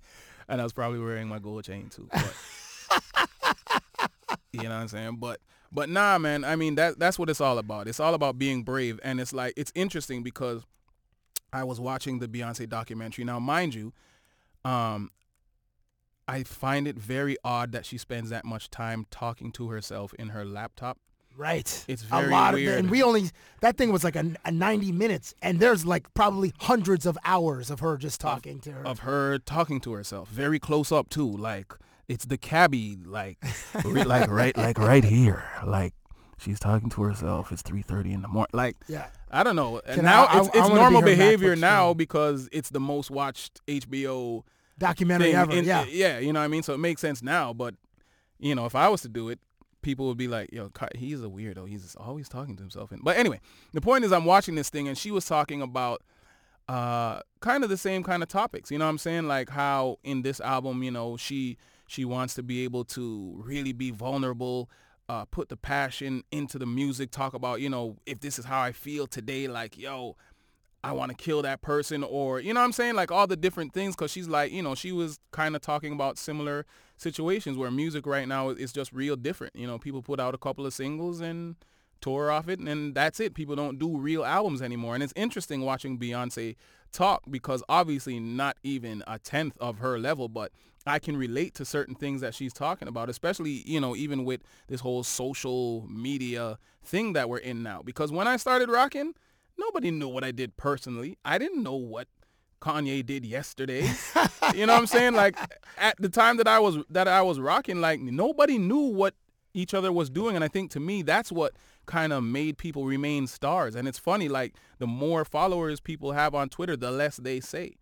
And I was probably wearing my gold chain too but [laughs] you know what I'm saying? But but nah man I mean that that's what it's all about. It's all about being brave and it's like it's interesting because I was watching the Beyonce documentary. Now mind you um I find it very odd that she spends that much time talking to herself in her laptop Right. It's a lot weird. of and we only that thing was like a, a 90 minutes and there's like probably hundreds of hours of her just talking to her. of her talking to herself very close up too like it's the cabbie like [laughs] like right like right here like she's talking to herself it's 3.30 in the morning like Yeah. i don't know Can now I- I- it's, I it's be normal behavior MacBook now because it's the most watched hbo Documentary thing ever. in- yeah. yeah you know what i mean so it makes sense now but you know if i was to do it people would be like yo he's a weirdo. He's always talking to himself. But anyway the point is i'm watching this thing and she was talking about uh kind of the same kind of topics. You know what i'm saying? Like how in this album you know she she wants to be able to really be vulnerable uh put the passion into the music talk about you know if this is how i feel today like yo I want to kill that person or you know what I'm saying? Like all the different things cuz she's like you know she was kind of talking about similar situations where music right now is just real different you know? People put out a couple of singles and tour off it and that's it. People don't do real albums anymore and it's interesting watching Beyonce talk because obviously not even a tenth of her level but I can relate to certain things that she's talking about especially you know even with this whole social media thing that we're in now. Because when I started rocking nobody knew what I did personally. I didn't know what Kanye did yesterday. [laughs] you know what I'm saying? Like at the time that I was that I was rocking, like nobody knew what each other was doing. And I think to me that's what kind of made people remain stars. And it's funny, like the more followers people have on Twitter, the less they say.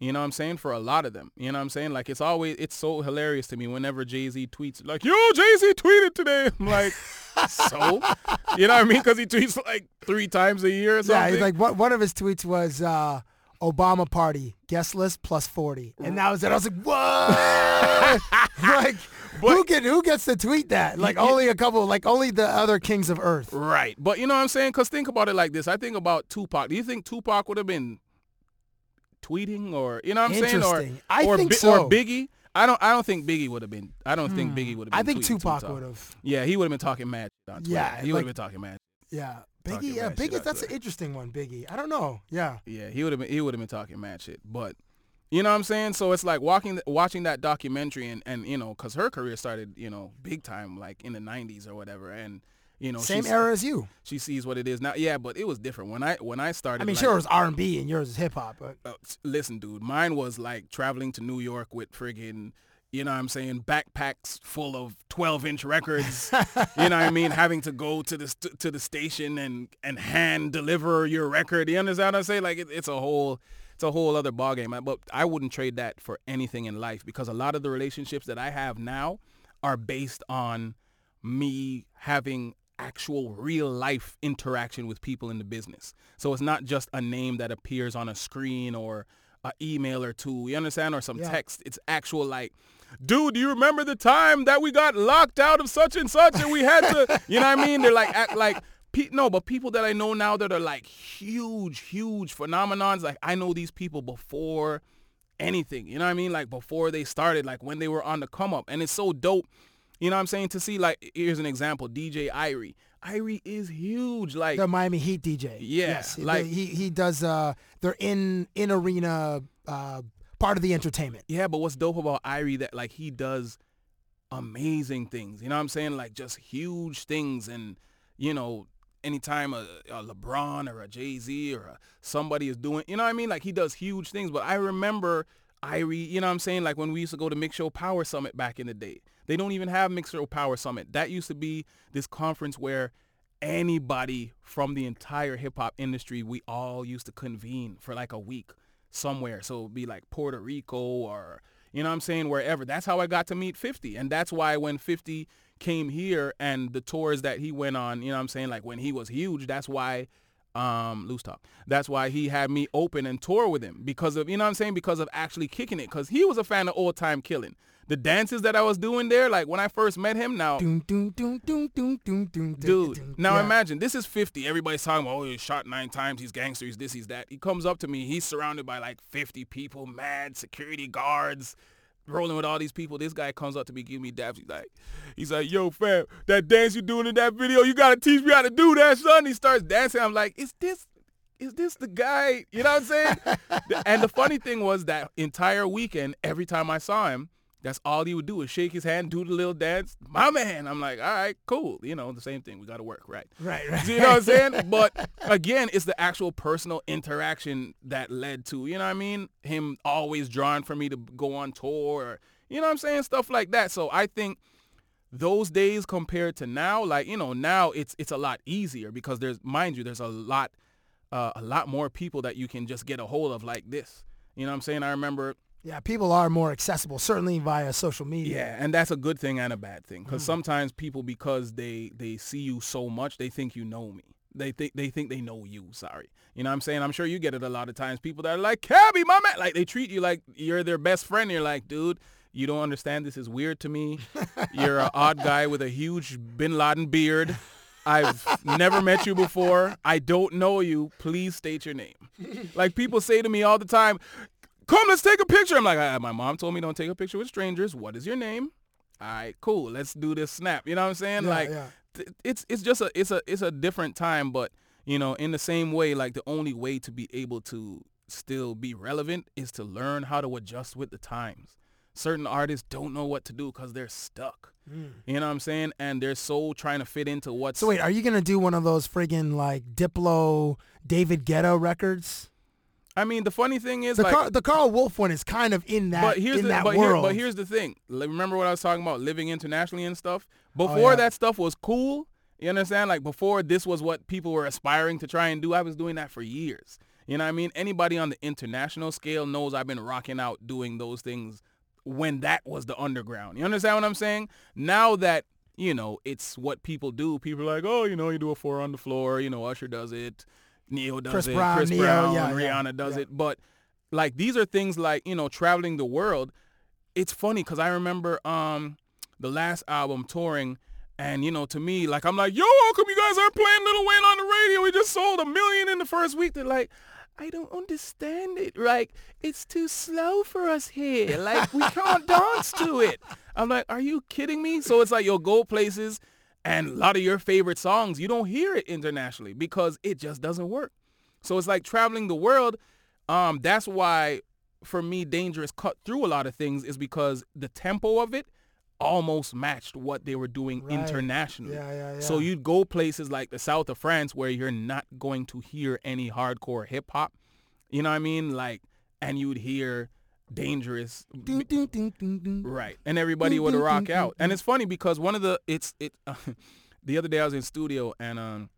You know what I'm saying? For a lot of them. You know what I'm saying? Like it's always it's so hilarious to me whenever Jay-Z tweets like, yo, Jay-Z tweeted today. I'm like, so? [laughs] You know what I mean? Because he tweets like three times a year or something. Yeah, he's like one, one of his tweets was uh, Obama party guest list plus 40. And that was it. I was like, what? [laughs] like who can who gets to tweet that? Like only a couple like only the other kings of earth. Right. But you know what I'm saying? Because think about it like this. I think about Tupac. Do you think Tupac would have been tweeting or, you know what I'm saying? Or, I or, think Bi- so. or Biggie? I don't. I don't think Biggie would have been. I don't think hmm. Biggie would have been. I think Tupac would have. Yeah, he would have been talking mad on Twitter. Yeah, he would have like- been talking mad. Yeah. Biggie, yeah, Biggie, that's an interesting one, Biggie. I don't know. Yeah. Yeah, he would have been. He would have been talking mad shit. But you know what I'm saying? So it's like walking, watching that documentary, and and you know, because her career started, you know, big time, like in the '90s or whatever, and you know, Same era as you. She sees what it is now. Yeah, but it was different when I when I started. I mean, like, sure it was R&B and yours is hip hop, but uh, listen, dude, mine was like traveling to New York with friggin', you know what I'm saying, backpacks full of 12 inch records. you know what I mean? [laughs] Having to go to the st- to the station and and hand deliver your record. You understand what I'm saying? Like it, it's a whole it's a whole other ballgame. But I wouldn't trade that for anything in life because a lot of the relationships that I have now are based on me having actual real life interaction with people in the business. So it's not just a name that appears on a screen or an email or two, you understand, or some Yeah. text. It's actual like, dude, do you remember the time that we got locked out of such and such and we had to, [laughs] you know what I mean? They're like, act like Pe- no, but people that I know now that are like huge, huge phenomenons. Like I know these people before anything. You know what I mean? Like before they started, like when they were on the come up, and it's so dope. You know what I'm saying? To see like here's an example, DJ Irie. Irie is huge. Like the Miami Heat DJ. Yeah, yes, like- he he does. Uh, they're in in arena uh, part of the entertainment. Yeah, but what's dope about Irie that like he does amazing things. You know what I'm saying? Like just huge things and you know, anytime a, a LeBron or a Jay-Z or a, somebody is doing, you know what I mean? Like he does huge things, but I remember Irie, you know what I'm saying? Like when we used to go to Mix Show Power Summit back in the day. They don't even have Mix Show Power Summit. That used to be this conference where anybody from the entire hip hop industry, we all used to convene for like a week somewhere. So it'd be like Puerto Rico or, you know what I'm saying, wherever. That's how I got to meet 50. And that's why when 50 came here and the tours that he went on, you know what I'm saying, like when he was huge, that's why um loose talk that's why he had me open and tour with him because of you know what i'm saying because of actually kicking it because he was a fan of Ol' Time Killin' the dances that i was doing there like when i first met him now Doom, doom, doom, doom, doom, doom, doom, dude now Yeah. imagine this is 50 everybody's talking about oh he's shot nine times he's gangster he's this he's that. He comes up to me he's surrounded by like 50 people mad security guards rolling with all these people. This guy comes up to me giving me dabs he's like he's like yo fam that dance you doing in that video you gotta teach me how to do that son. He starts dancing. I'm like is this is this the guy? You know what i'm saying? [laughs] And the funny thing was that entire weekend every time i saw him that's all he would do is shake his hand, do the little dance. My man. I'm like, all right, cool. You know, the same thing. We got to work, right? Right, [laughs] right. You know what I'm saying? [laughs] But again, it's the actual personal interaction that led to, you know what I mean? Him always drawing for me to go on tour, or, you know what I'm saying? Stuff like that. So I think those days compared to now, like, you know, now it's it's a lot easier because there's, mind you, there's a lot, uh, a lot more people that you can just get a hold of like this. You know what I'm saying? I remember Yeah, people are more accessible, certainly via social media. yeah, and that's a good thing and a bad thing because mm. sometimes people, because they they see you so much, they think you know me. They think they think they know you. Sorry, you know what I'm saying. I'm sure you get it a lot of times. People that are like, "Cabbie, my man," like they treat you like you're their best friend. You're like, dude, you don't understand. This is weird to me. [laughs] You're an odd guy with a huge Bin Laden beard. I've never met you before. I don't know you. Please state your name. [laughs] Like people say to me all the time, come, let's take a picture. I'm like, "Ah, my mom told me don't take a picture with strangers. What is your name? All right, cool. Let's do this snap. You know what I'm saying? Yeah, like, yeah. th- it's it's just a it's a it's a different time, but you know, in the same way, like the only way to be able to still be relevant is to learn how to adjust with the times. Certain artists don't know what to do because they're stuck. You know what I'm saying? And they're so trying to fit into what's So wait, are you gonna do one of those friggin' like Diplo, David Guetta records? I mean, the funny thing is, The like, Carl, the Carl Wolf one is kind of in that but here's in the that but, here- world. but here's the thing. Remember what I was talking about living internationally and stuff? Oh, before Oh, yeah. that stuff was cool, you understand? Like before this was what people were aspiring to try and do. I was doing that for years. You know what I mean? Anybody on the international scale knows I've been rocking out doing those things when that was the underground. You understand what I'm saying? Now that you know, it's what people do. People are like, oh, you know, you do a four on the floor. You know, Usher does it. Neo does Chris it. Brown, Chris Brown, yeah, yeah, Rihanna does yeah. it. But like these are things like you know traveling the world it's funny because i remember um the last album touring and you know to me like i'm like yo how come you guys aren't playing Lil Wayne on the radio we just sold a million in the first week they're like I don't understand it. Like, it's too slow for us here. Like, we can't [laughs] dance to it. I'm like, are you kidding me? So it's like you'll go places and a lot of your favorite songs, you don't hear it internationally because it just doesn't work. So it's like traveling the world. Um, that's why for me, Dangerous cut through a lot of things is because the tempo of it almost matched what they were doing Right. internationally. Yeah, yeah, yeah. So you'd go places like the south of France where you're not going to hear any hardcore hip hop. You know what I mean? Like, and you'd hear Dangerous. Dun, dun, dun, dun, dun. Right. And everybody would rock out. And it's funny because one of the it's it [laughs] the other day I was in studio and um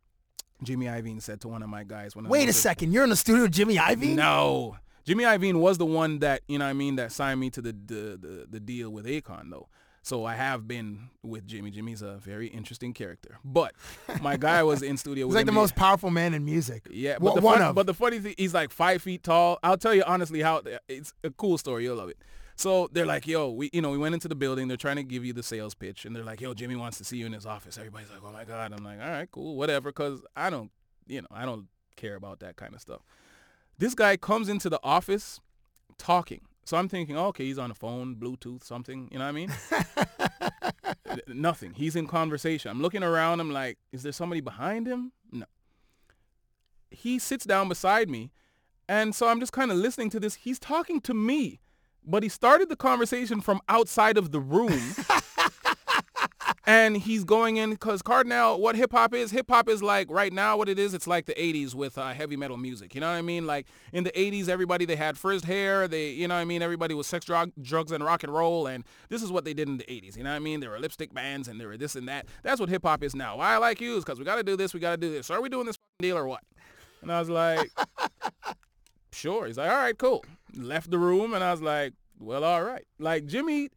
Jimmy Iovine said to one of my guys when Wait a second, you're in the studio with Jimmy Iovine? No. Jimmy Iovine was the one that, you know what I mean, that signed me to the the, the, the deal with Akon though. So I have been with Jimmy. Jimmy's a very interesting character. But my guy was in studio [laughs] He's like the him. most powerful man in music. Yeah, One- but the one fun- of. But the funny thing, he's like five feet tall. I'll tell you honestly how it's a cool story. You'll love it. So they're like, yo, we, you know, we went into the building. They're trying to give you the sales pitch, and they're like, yo, Jimmy wants to see you in his office. Everybody's like, oh my god. I'm like, all right, cool, whatever, because I don't, you know, I don't care about that kind of stuff. This guy comes into the office talking. So I'm thinking, oh, okay, he's on a phone, Bluetooth, something. You know what I mean? [laughs] Nothing. He's in conversation. I'm looking around. I'm like, is there somebody behind him? No. He sits down beside me. And so I'm just kind of listening to this. He's talking to me, but he started the conversation from outside of the room. [laughs] and he's going in because Kardinal, what hip hop is, hip hop is like right now what it is, it's like the 80s with uh, heavy metal music. You know what I mean? Like in the 80s, everybody, they had frizzed hair. They, you know what I mean? Everybody was sex, drug, drugs, and rock and roll. And this is what they did in the 80s. You know what I mean? There were lipstick bands and there were this and that. That's what hip hop is now. Why I like you is because we got to do this, we got to do this. So are we doing this deal or what? And I was like, [laughs] sure. He's like, all right, cool. Left the room and I was like, well, all right. Like Jimmy,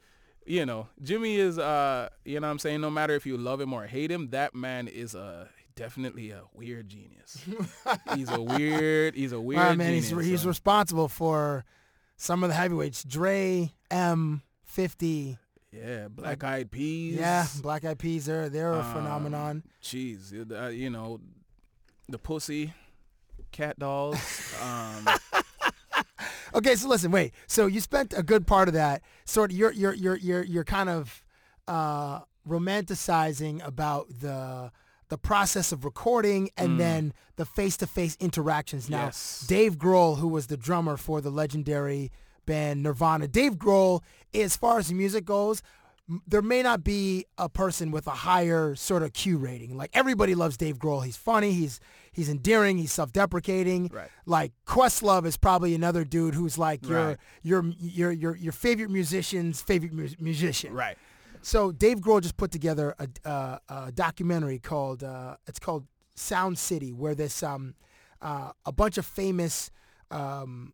you know, Jimmy is, uh, you know what I'm saying? No matter if you love him or hate him, that man is a definitely a weird genius. [laughs] he's a weird, he's a weird right, man, genius. he's, he's responsible for some of the heavyweights. Dre, M, 50. yeah, Black Eyed Peas. Yeah, Black Eyed Peas, they're, they're a Um, phenomenon. Jeez, uh, you know, the pussy, cat dolls. [laughs] um, Okay, so listen, wait. So you spent a good part of that sort of you're you're you're you're you're kind of uh romanticizing about the the process of recording and then the face-to-face interactions. Now, Yes. Dave Grohl, who was the drummer for the legendary band Nirvana, Dave Grohl, as far as music goes, there may not be a person with a higher sort of Q rating. Like everybody loves Dave Grohl. He's funny. He's he's endearing. He's self-deprecating. Right. Like Questlove is probably another dude who's like your Right. your your your your favorite musician's favorite mu- musician. right. So Dave Grohl just put together a, uh, a documentary called uh, it's called Sound City, where this um, uh, a bunch of famous um,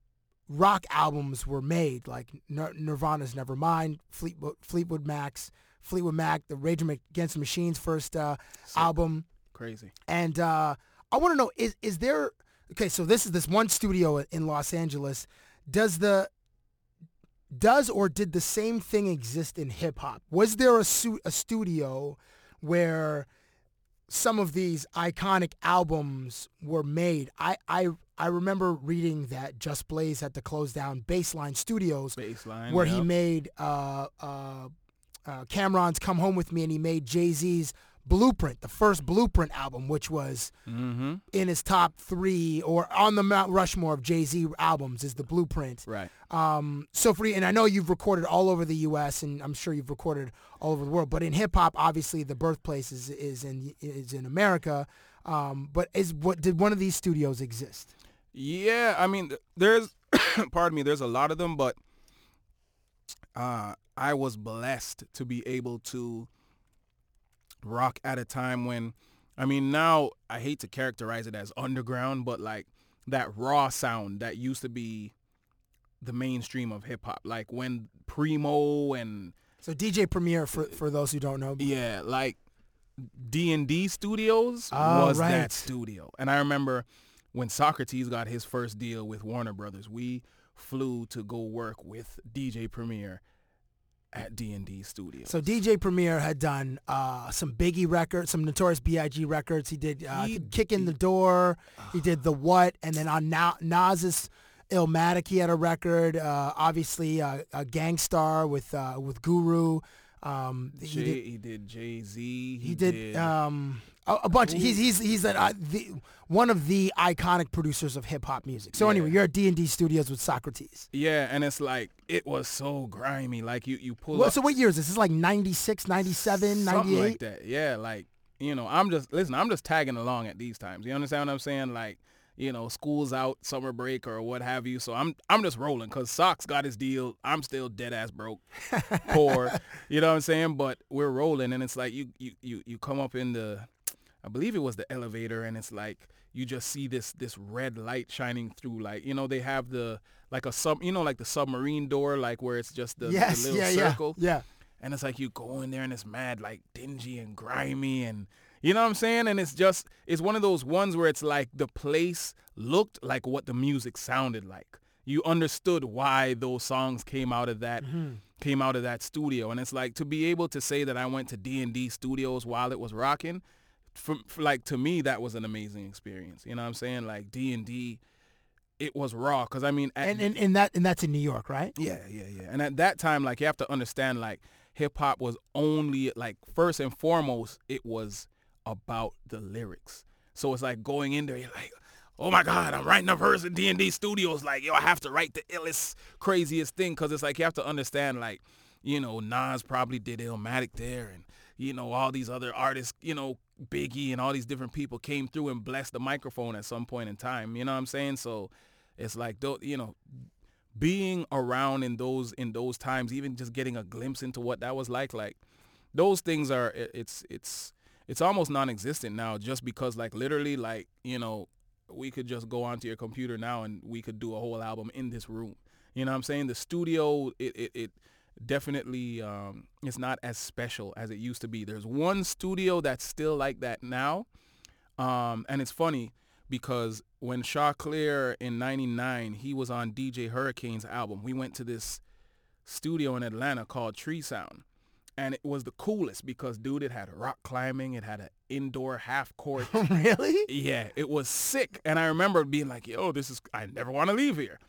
rock albums were made, like Nir- Nirvana's Nevermind, Fleetwood, Fleetwood Mac's Fleetwood Mac, the Rage Against the Machine's first uh, album, Crazy. and uh, I want to know is is there okay? So this is this one studio in Los Angeles. Does the does or did the same thing exist in hip hop? Was there a su- a studio where some of these iconic albums were made? I I I remember reading that Just Blaze had to close down Baseline Studios Baseline. where he made uh, uh, uh, Cam'ron's "Come Home with Me" and he made Jay Z's Blueprint, the first Blueprint album, which was Mm-hmm. in his top three or on the Mount Rushmore of Jay Z albums is the Blueprint. Right. Um, so for and I know you've recorded all over the U.S. and I'm sure you've recorded all over the world, but in hip hop, obviously the birthplace is, is in is in America. Um, but is what did one of these studios exist? Yeah, I mean, there's, [coughs] pardon me, there's a lot of them, but uh, I was blessed to be able to rock at a time when, I mean, now I hate to characterize it as underground, but like that raw sound that used to be the mainstream of hip hop, like when Primo and So DJ Premier, for for those who don't know, yeah, like D and D Studios Oh, was right. that studio, and I remember when Saukrates got his first deal with Warner Brothers, we flew to go work with DJ Premier at D and D Studios. So DJ Premier had done uh, some Biggie records, some Notorious B.I.G. records. He did uh, He- Kick in the Door. He did The What, and then on Na- Nas's Illmatic, he had a record. Uh, obviously, uh, a Gang Starr with uh, with Guru. Um, he Jay, did. he did Jay Z. He did um, a, a bunch. He's he's he's an, uh, the, one of the iconic producers of hip hop music. So anyway, you're at D and D Studios with Saukrates. yeah, and it's like it was so grimy. Like you, you pull Well, up so what year is this? This is like 96, 97, something 98? like that. Yeah, like you know, I'm just listen. I'm just tagging along at these times. You understand what I'm saying? Like you know, school's out, summer break or what have you. So I'm I'm just rolling because Socks got his deal. I'm still dead ass broke, [laughs] poor. You know what I'm saying? But we're rolling, and it's like you you you you come up in the, I believe it was the elevator, and it's like you just see this this red light shining through. Like you know, they have the like a sub, you know, like the submarine door, like where it's just the, the little yeah, circle. yeah, yeah. And it's like you go in there and it's mad like dingy and grimy and you know what I'm saying? And it's just it's one of those ones where it's like the place looked like what the music sounded like. you understood why those songs came out of that mm-hmm. came out of that studio and it's like to be able to say that I went to D&D studios while it was rocking for, for like to me that was an amazing experience you know what I'm saying like D&D it was raw cuz I mean at, And, and and that and that's in New York, right? yeah, yeah, yeah. And at that time, like you have to understand, like hip hop was only like first and foremost, it was about the lyrics. So it's like going in there, you're like, oh my God, I'm writing a verse in D and D Studios. Like yo, I have to write the illest, craziest thing because it's like you have to understand, like you know, Nas probably did Illmatic there, and you know all these other artists, you know, Biggie and all these different people came through and blessed the microphone at some point in time. You know what I'm saying? So it's like, you know, being around in those in those times, even just getting a glimpse into what that was like, like those things are it's it's it's almost non-existent now, just because like literally like you know we could just go onto your computer now and we could do a whole album in this room. You know what I'm saying? The studio it it, it definitely um, it's not as special as it used to be. There's one studio that's still like that now, um, and it's funny because when Choclair in 99, he was on DJ Hurricane's album. We went to this studio in Atlanta called Tree Sound. And it was the coolest because, dude, it had rock climbing. It had an indoor half court. [laughs] really? yeah, it was sick. And I remember being like, yo, this is, I never want to leave here.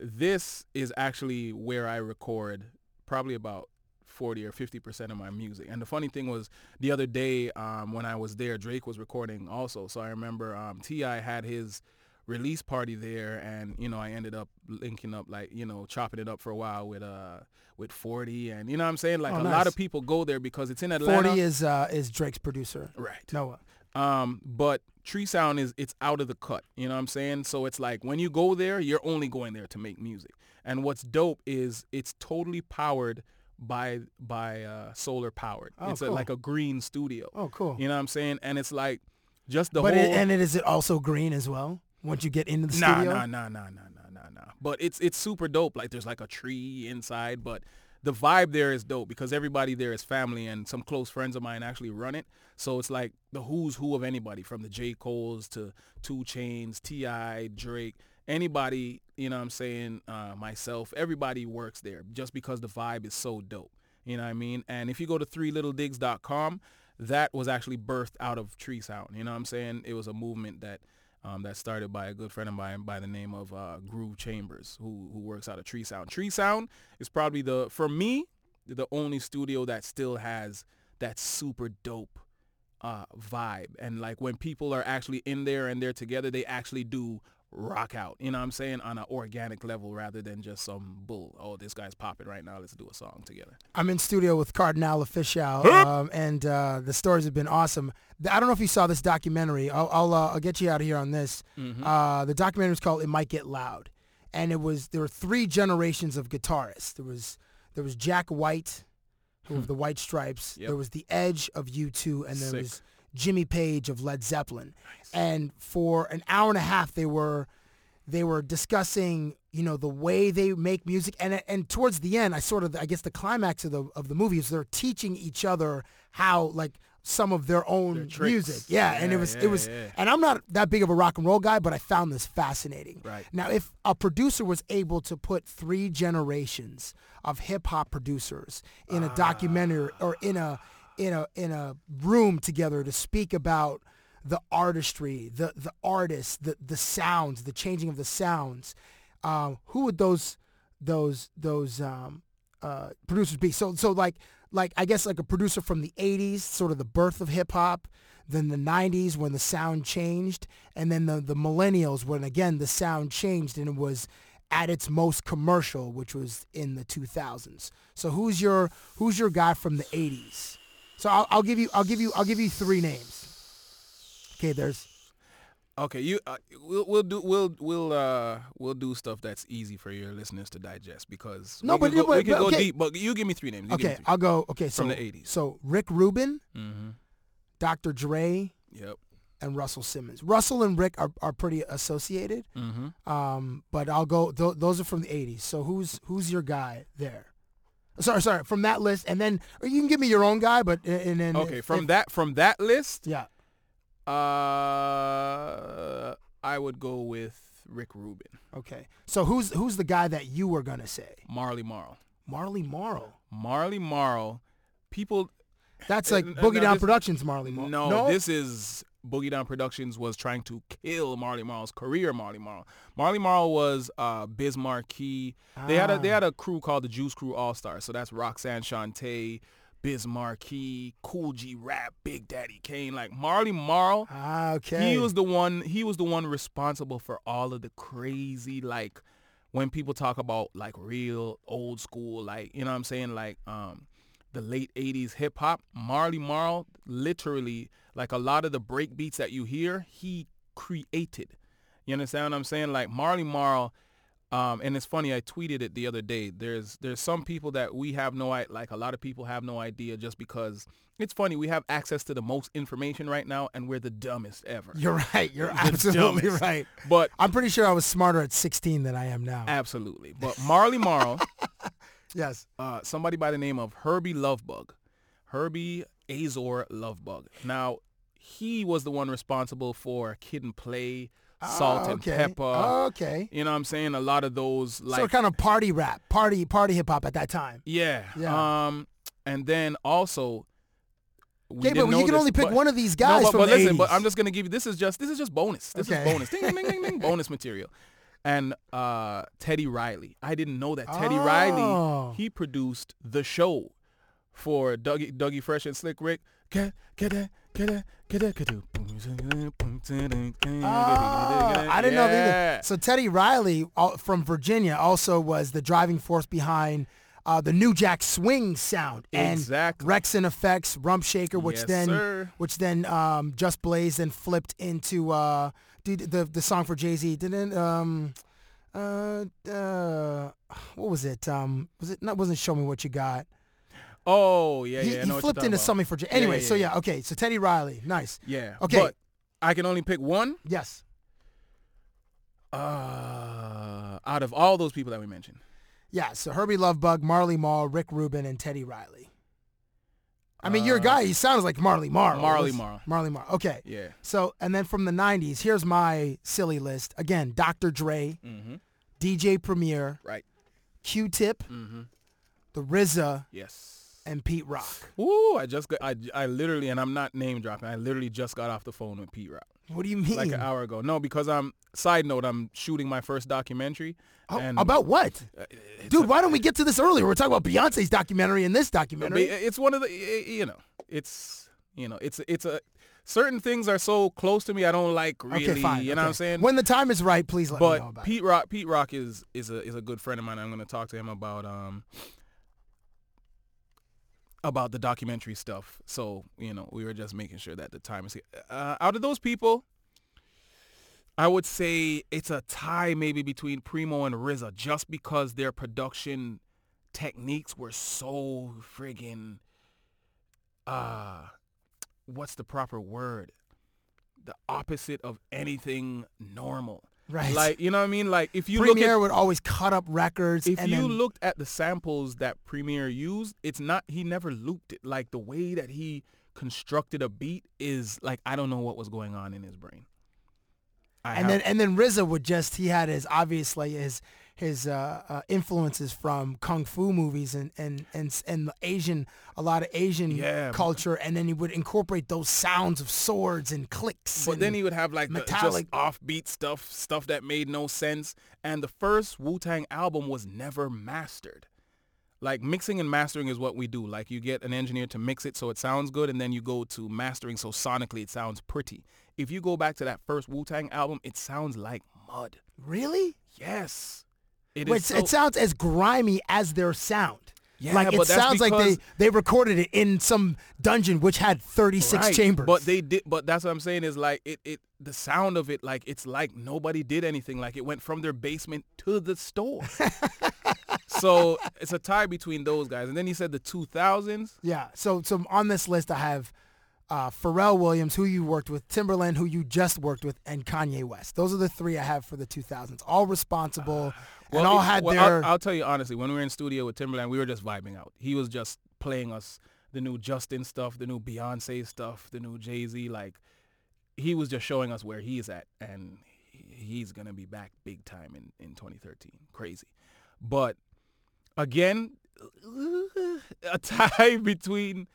This is actually where I record probably about 40 or 50% of my music. And the funny thing was the other day um, when I was there, Drake was recording also. So I remember um, T.I. had his release party there and, you know, I ended up linking up like, you know, chopping it up for a while with uh with 40 and you know what I'm saying? Like Oh, a nice. lot of people go there because it's in Atlanta. Forty is uh is Drake's producer. Right. Noah. Um, but Tree Sound is it's out of the cut. You know what I'm saying? So it's like when you go there, you're only going there to make music. And what's dope is it's totally powered by by uh, solar powered. Oh, it's a, like a green studio. Oh, cool. You know what I'm saying? And it's like just the but whole it, and it is it also green as well once you get into the nah, studio. Nah, nah, nah, nah, nah, nah, nah. But it's it's super dope. Like there's like a tree inside, but the vibe there is dope because everybody there is family and some close friends of mine actually run it. So it's like the who's who of anybody from the J. Cole's to 2 Chainz, T.I., Drake, anybody, you know what I'm saying, uh, myself, everybody works there just because the vibe is so dope. You know what I mean? And if you go to threelittledigs.com, that was actually birthed out of Tree Sound. You know what I'm saying? It was a movement that um, that started by a good friend of mine by the name of uh, Groove Chambers, who who works out of Tree Sound. Tree Sound is probably the for me the only studio that still has that super dope uh, vibe, and like when people are actually in there and they're together, they actually do rock out. You know what I'm saying on an organic level rather than just some bull. Oh, this guy's popping right now. Let's do a song together. I'm in studio with Kardinal Offishall, um, and uh, the stories have been awesome. I don't know if you saw this documentary. I'll I'll, uh, I'll get you out of here on this. Uh, the documentary was called "It Might Get Loud," and it was there were three generations of guitarists. There was there was Jack White, who [laughs] of the White Stripes. Yep. There was the Edge of U2, and there Sick. was Jimmy Page of Led Zeppelin. And for an hour and a half, they were they were discussing you know the way they make music and and towards the end i sort of i guess the climax of the of the movie is they're teaching each other how like some of their own Their music yeah, and it was yeah, it was yeah. and i'm not that big of a rock and roll guy but i found this fascinating Right. now if a producer was able to put three generations of hip hop producers in a documentary ah. or in a in a in a room together to speak about the artistry, the the artists, the the sounds, the changing of the sounds. Um, who would those those those um, uh, producers be? So so like like I guess like a producer from the '80s, sort of the birth of hip hop. Then the '90s when the sound changed, and then the the millennials when again the sound changed and it was at its most commercial, which was in the 2000s. So who's your who's your guy from the 80s? So I'll, I'll give you I'll give you I'll give you three names. Okay, there's Okay, you uh, we'll we'll do we'll we'll uh we'll do stuff that's easy for your listeners to digest because No, we but- can go, but- we can but go okay. deep. But you give me three names. You okay. three. I'll go. Okay, so From the 80s. So Rick Rubin, Mm-hmm. Dr. Dre, Yep. and Russell Simmons. Russell and Rick are, are pretty associated. Mm-hmm. Um, but I'll go. Th- those are from the '80s. So who's who's your guy there? Sorry, sorry. From that list, and then or you can give me your own guy, but and then Okay, if- from if- that from that list, yeah. uh, I would go with Rick Rubin, Okay. So who's who's the guy that you were gonna say? Marley Marl. Marley Marl. Marley Marl. People. That's like Uh, Boogie Down this- Productions. Marley Marl. No, this is Boogie Down Productions was trying to kill Marley Marl's career. Marley Marl. Marley Marl was uh, Biz Markie. They had a they Ah. had a crew called the Juice Crew All Stars. So that's Roxanne Shante, Biz Markie, Kool G Rap, Big Daddy Kane. Like Marley Marl. Ah, okay. He was the one. He was the one responsible for all of the crazy like when people talk about like real old school like you know what I'm saying like um the late 80s hip hop Marley Marl literally like a lot of the break beats that you hear he created you understand what I'm saying like Marley Marl um, and it's funny I tweeted it the other day there's there's some people that we have no i- like a lot of people have no idea just because it's funny we have access to the most information right now and we're the dumbest ever You're right. You're The absolutely dumbest. right. but I'm pretty sure I was smarter at 16 than I am now. Absolutely. But Marley Marl, [laughs] yes. uh, somebody by the name of Hurby Luv Bug, Herbie Azor Luv Bug. Now, he was the one responsible for Kid and Play, Salt Ah, and okay. Pepper. Okay. You know what I'm saying? A lot of those like so kind of party rap, party party hip hop at that time. yeah. Yeah. Um and then also we Okay, but you can this, only pick but- one of these No, guys but, from but the listen, but I'm just gonna give you this is just this is just bonus. This Okay. is bonus. Ding ding ding ding ding [laughs] bonus material. And uh, Teddy Riley. I didn't know that Teddy Oh. Riley he produced the show for Dougie Dougie Fresh and Slick Rick. Get get that get that get that get that. Oh, I didn't know that either. So Teddy Riley uh, from Virginia also was the driving force behind uh, the New Jack Swing sound and Exactly. Rex and Effects, Rump Shaker, which Yes, then sir. which then um, Just Blaze then flipped into uh, dude, the the song for Jay Z. Didn't um, uh, uh, what was it? Um, was it not? Wasn't Show Me What You Got? Oh yeah, he yeah. I he know flipped into about. something for Jay. Anyway, yeah, so yeah. yeah, okay. So Teddy Riley, nice. Yeah. Okay. But I can only pick one. Yes. Uh, out of all those people that we mentioned. Yeah, so Hurby Luv Bug, Marley Marl, Rick Rubin, and Teddy Riley. I mean, your guy, he sounds like Marley Marl. Uh, Marley Marl. Marley Marl. Okay. Yeah. So, and then from the 90s, here's my silly list. Again, Dr. Dre, Mm-hmm. DJ Premier, Right. Q-Tip, Mm-hmm. The RZA, Yes. And Pete Rock. Ooh, I just got, I, I literally, and I'm not name dropping, I literally just got off the phone with Pete Rock. What do you mean? Like an hour ago. No, because I'm, side note, I'm shooting my first documentary. Oh, and about what? uh, Dude, why don't we get to this earlier? We're talking about Beyonce's documentary and this documentary. It's one of the, you know, it's, you know, it's, it's a, certain things are so close to me, I don't like really, okay, fine. you know what I'm saying? When the time is right, please let me know but about Pete Rock, Pete Rock is is a is a good friend of mine. I'm going to talk to him about um about the documentary stuff. So you know, we were just making sure that the time is. Uh, out of those people, I would say it's a tie maybe between Primo and RZA, just because their production techniques were so friggin' uh what's the proper word? The opposite of anything normal. Right. Like, you know what I mean? Like if you Premier look at would always cut up records. if you then, looked at the samples that Premier used, it's not he never looped it. Like the way that he constructed a beat is like I don't know what was going on in his brain. I and have- then and then RZA would just he had his obviously his his uh, uh, influences from kung fu movies and and and and the Asian a lot of Asian Yeah. culture, and then he would incorporate those sounds of swords and clicks. But and then he would have like the, just offbeat stuff, stuff that made no sense. And the first Wu Tang album was never mastered. Like mixing and mastering is what we do. Like you get an engineer to mix it so it sounds good, and then you go to mastering so sonically it sounds pretty. If you go back to that first Wu Tang album, it sounds like mud. really, Yes, it is. it sounds as grimy as their sound. Yeah, like it sounds like they they recorded it in some dungeon which had 36 Right, chambers. But they did. But that's what I'm saying is like it. It the sound of it like it's like nobody did anything. Like it went from their basement to the store. [laughs] so it's a tie between those guys. And then he said the 2000s. Yeah. So so on this list I have uh, Pharrell Williams, who you worked with, Timbaland, who you just worked with, and Kanye West. Those are the three I have for the 2000s. All responsible and all had well, their. I'll, I'll tell you honestly, when we were in studio with Timbaland, we were just vibing out. He was just playing us the new Justin stuff, the new Beyonce stuff, the new Jay Z. Like he was just showing us where he's at, and he's gonna be back big time in in 2013. Crazy, but again, [laughs] a tie [laughs] between.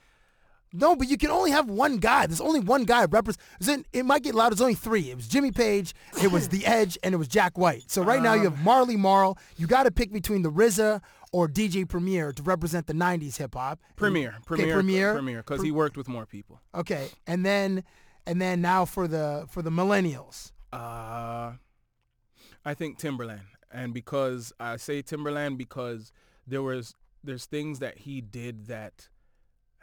No, but you can only have one guy. There's only one guy represent. It might get loud. There's only three. It was Jimmy Page, it was The Edge, and it was Jack White. So right now you have Marley Marl. You got to pick between the RZA or DJ Premier to represent the '90s hip hop. Premier, Okay, Premier, Premier, Premier, because he worked with more people. Okay, and then and then now for the for the millennials. Uh, I think Timbaland, and because I say Timbaland because there was there's things that he did that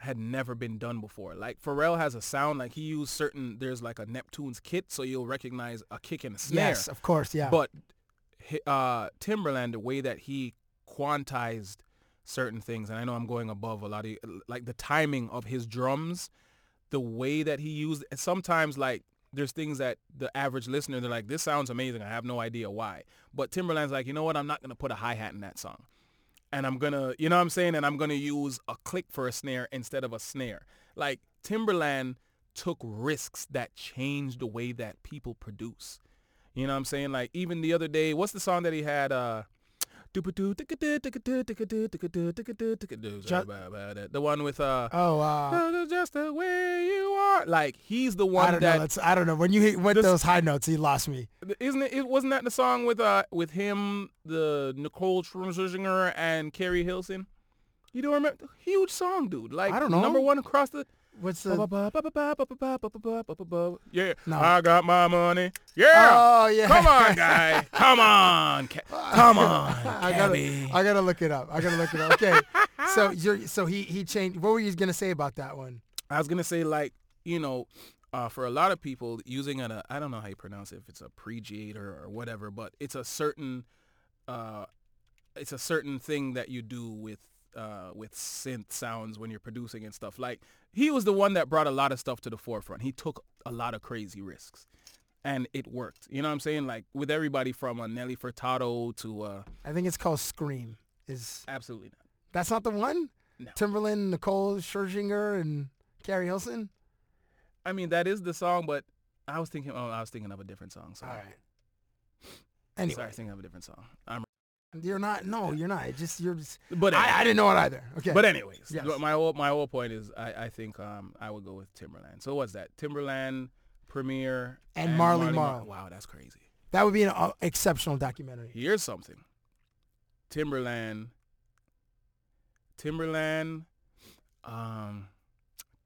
had never been done before. Like Pharrell has a sound like he used certain. There's like a Neptune's kit, so you'll recognize a kick and a snare. Yes, of course, yeah. But uh, Timbaland, the way that he quantized certain things, and I know I'm going above a lot of like the timing of his drums, the way that he used. Sometimes like there's things that the average listener they're like, this sounds amazing. I have no idea why. But Timbaland's like, you know what? I'm not gonna put a hi hat in that song, and I'm gonna, you know what I'm saying? And I'm gonna use a click for a snare instead of a snare. Like Timbaland took risks that changed the way that people produce. You know what I'm saying? Like even the other day, what's the song that he had? Uh, the one with uh oh uh, just the way you are. Like he's the one I don't that know. That's, I don't know. When you hit went This- those high notes, he lost me. isn't it, it wasn't that the song with uh with him, the Nicole Scherzinger and Keri Hilson? You don't remember? Huge song, dude. Like I don't know. number one across the. What's the? Yeah. I got my money. Yeah. Oh yeah. Come on, guy. Come on. Come on, I gotta, I gotta look it up. I gotta look it up. Okay, so you're, so he he changed. What were you gonna say about that one? I was gonna say like you know, uh, for a lot of people using an I don't know how you pronounce it if it's arpeggiator or whatever, but it's a certain uh, it's a certain thing that you do with uh, with synth sounds when you're producing and stuff. Like he was the one that brought a lot of stuff to the forefront. He took a lot of crazy risks. And it worked. You know what I'm saying? Like with everybody from uh, Nelly Furtado to uh, I think it's called Scream. Is absolutely not. that's not the one? No. Timbaland, Nicole Scherzinger, and Keri Hilson. I mean that is the song, but I was thinking. Oh, I was thinking of a different song. Sorry. All right. Anyway, Sorry, thinking of a different song. I'm you're not. No, you're not. It just you're just. But I, I didn't know it either. Okay. But anyways, Yes. my whole my whole point is I, I think um I would go with Timbaland. So what's that? Timbaland, Premier, And Marley Marl. Wow, that's crazy. that would be an uh, exceptional documentary. Here's something. Timbaland, Timbaland, um,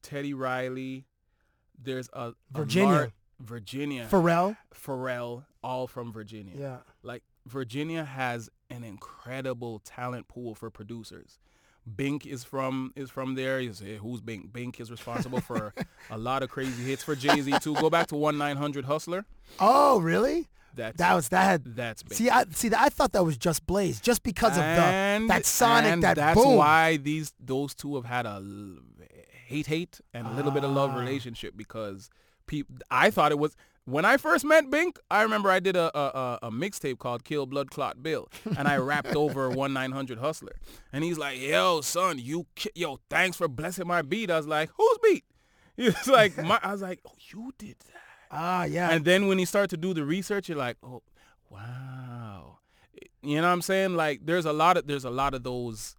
Teddy Riley. There's a, a Virginia. Mar- Virginia, Pharrell. Pharrell, all from Virginia. Yeah. Like Virginia has an incredible talent pool for producers. Bink is from is from there. You say who's Bink? Bink is responsible for a lot of crazy hits for Jay Z too. Go back to one nine hundred Hustler. Oh, really? That's That was that had. that's Bink. See, I see. I thought that was Just Blaze, just because of the that sonic, and that that's boom. why these those two have had a hate hate and a little bit of Ah. love relationship because people I thought it was when I first met Bink, I remember I did a a, a, a mixtape called Kill Blood Clot Bill and I rapped [laughs] over one nine hundred hustler. And he's like, Yo, son, you ki- yo, thanks for blessing my beat. I was like, Whose beat? [laughs] It's like my I was like, Oh, you did that. Ah, yeah. And then when you start to do the research, you're like, oh, wow. You know what I'm saying? Like there's a lot of there's a lot of those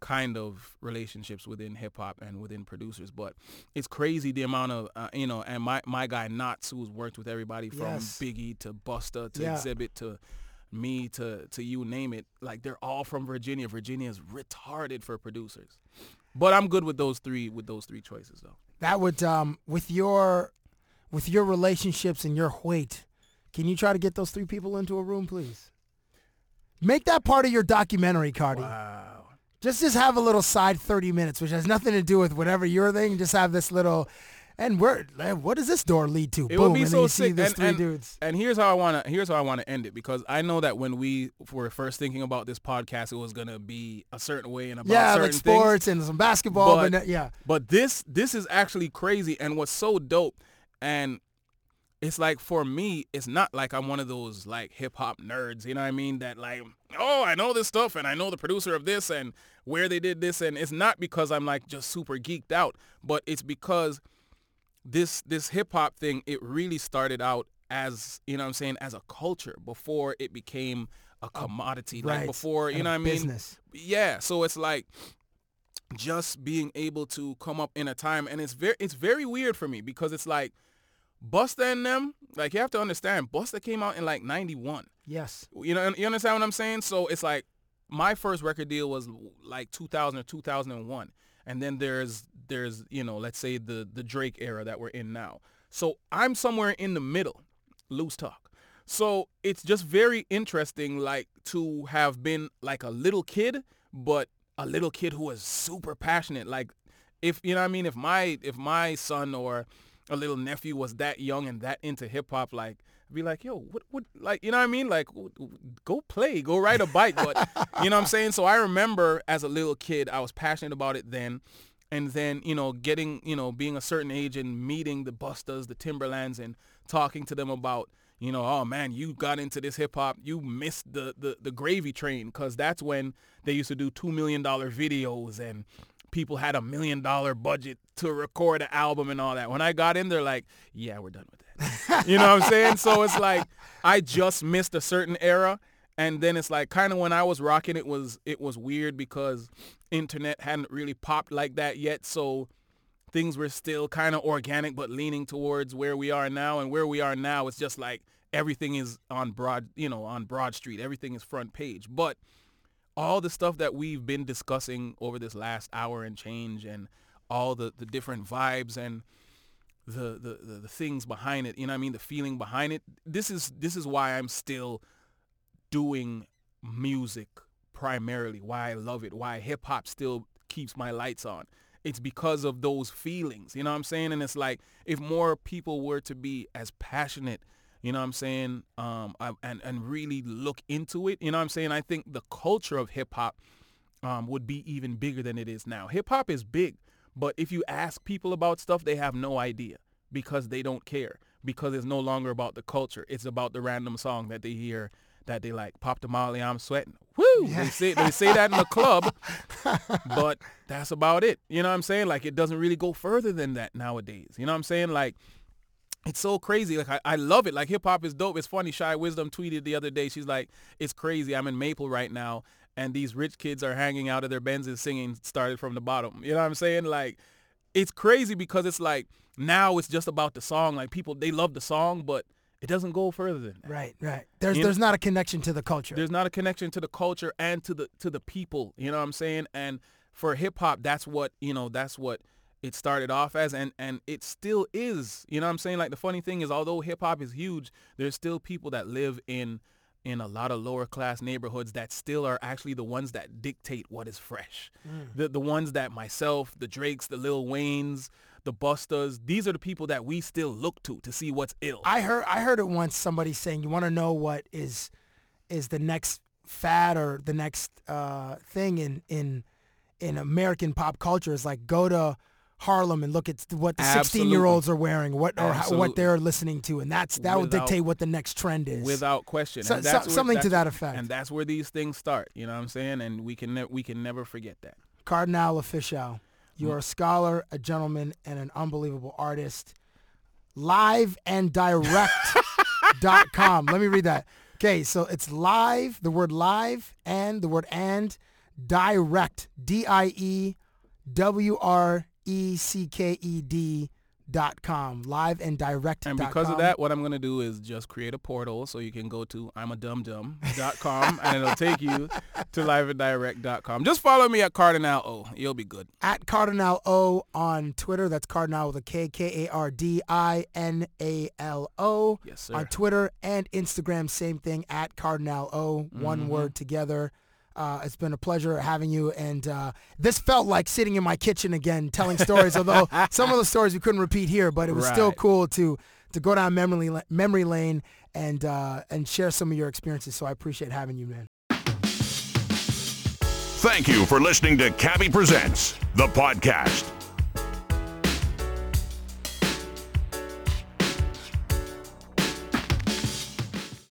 kind of relationships within hip hop and within producers, but it's crazy the amount of uh, you know. And my my guy Nottz, who's worked with everybody from Yes. Biggie to Busta to Yeah. Xzibit to me to to you name it. Like they're all from Virginia. Virginia is retarded for producers. But I'm good with those three with those three choices though. that would um with your with your relationships and your weight, can you try to get those three people into a room, please? Make that part of your documentary, Cardi. Wow. Just just have a little side 30 minutes, which has nothing to do with whatever your thing. Just have this little, and where, what does this door lead to? It Boom, would be and so you see sick. these and, three and, dudes. and here's how I wanna here's how I wanna end it because I know that when we were first thinking about this podcast, it was gonna be a certain way and about Yeah, certain like things. sports and some basketball, but, But- no- yeah. But this this is actually crazy and what's so dope and it's like for me, it's not like I'm one of those like hip hop nerds, you know what I mean? That like, oh, I know this stuff and I know the producer of this and where they did this and it's not because I'm like just super geeked out, but it's because this this hip hop thing it really started out as you know what I'm saying as a culture before it became a commodity right. like before you And know what I mean business. yeah so it's like just being able to come up in a time and it's very it's very weird for me because it's like Busta and them like you have to understand Busta came out in like 91 Yes. you know you understand what I'm saying? So it's like my first record deal was like 2000 or 2001 and then there's there's you know let's say the the Drake era that we're in now. So I'm somewhere in the middle loose talk. So it's just very interesting like to have been like a little kid but a little kid who was super passionate. Like if you know what I mean? If my if my son or a little nephew was that young and that into hip hop like I'd be like yo what what like you know what I mean? Like w- w- go play go ride a bike. But [laughs] you know what I'm saying? So I remember as a little kid I was passionate about it then. And then you know getting you know being a certain age and meeting the Bustas the Timbalands and talking to them about you know oh man you got into this hip hop. You missed the the, the gravy train. Because that's when they used to do two million dollar videos and people had a million dollar budget to record an album and all that. When I got in they're like yeah we're done with that. [laughs] You know what I'm saying? So it's like I just missed a certain era. And then it's like kind of when I was rocking it was it was weird because internet hadn't really popped like that yet. So things were still kind of organic but leaning towards where we are now. And where we are now it's just like everything is on broad you know on broad street. Everything is front page. But all the stuff that we've been discussing over this last hour and change and all the the different vibes and the, the the the things behind it you know what i mean? The feeling behind it. This is this is why i'm still doing music primarily why i love it why hip hop still keeps my lights on. It's because of those feelings you know what i'm saying? And it's like if more people were to be as passionate you know what i'm saying? Um I- and and really look into it. You know what i'm saying? I think the culture of hip hop um would be even bigger than it is now. Hip hop is big but if you ask people about stuff they have no idea because they don't care because it's no longer about the culture. It's about the random song that they hear that they like pop the molly i'm sweating. Woo! They say they say that in the club [laughs] but that's about it. You know what i'm saying? Like it doesn't really go further than that nowadays. You know what i'm saying? Like it's so crazy. Like I, I love it. Like hip hop is dope. It's funny. Shi Wisdom tweeted the other day. She's like, "It's crazy. I'm in Maple right now, and these rich kids are hanging out of their Benzes singing started from the bottom." You know what I'm saying? Like, it's crazy because it's like now it's just about the song. Like people they love the song, but it doesn't go further than that. Right, right. There's You know- there's not a connection to the culture. There's not a connection to the culture and to the to the people. You know what I'm saying? And for hip hop, that's what you know. That's what it started off as, and and it still is. You know what I'm saying? Like the funny thing is, although hip hop is huge, there's still people that live in in a lot of lower class neighborhoods that still are actually the ones that dictate what is fresh. The the ones that myself, the Drakes, the Lil Waynes, the Bustas, these are the people that we still look to to see what's ill. I heard I heard it once somebody saying you want to know what is is the next fad or the next uh, thing in in in American pop culture is like go to Harlem and look at what the 16 year olds are wearing what or how, what they're listening to and that's that will dictate what the next trend is without question. So- And so- where- something to that effect. And that's where these things start. You know what I'm saying? And we can ne- we can never forget that. Kardinal Offishall you mm. are a scholar a gentleman and an unbelievable artist live and direct [laughs] dot com let me read that okay so it's live the word live and the word and direct d-i-e w-r-e-c-k-e-d dot com live and direct And because com. of that, what I'm gonna do is just create a portal so you can go to I'm a dum com [laughs] and it'll take you to liveanddirect.com. Just follow me at Kardinal O. You'll be good. at Kardinal O on Twitter. That's Cardinal with a K, K A R D I N A L O. Yes, sir. On Twitter and Instagram, same thing at Kardinal O, one Mm-hmm. word together. Uh, it's been a pleasure having you, and uh, this felt like sitting in my kitchen again, telling stories. although [laughs] some of the stories we couldn't repeat here, but it was still cool to to go down memory memory lane and uh, and share some of your experiences. So I appreciate having you, man. Thank you for listening to Cabbie Presents, the podcast.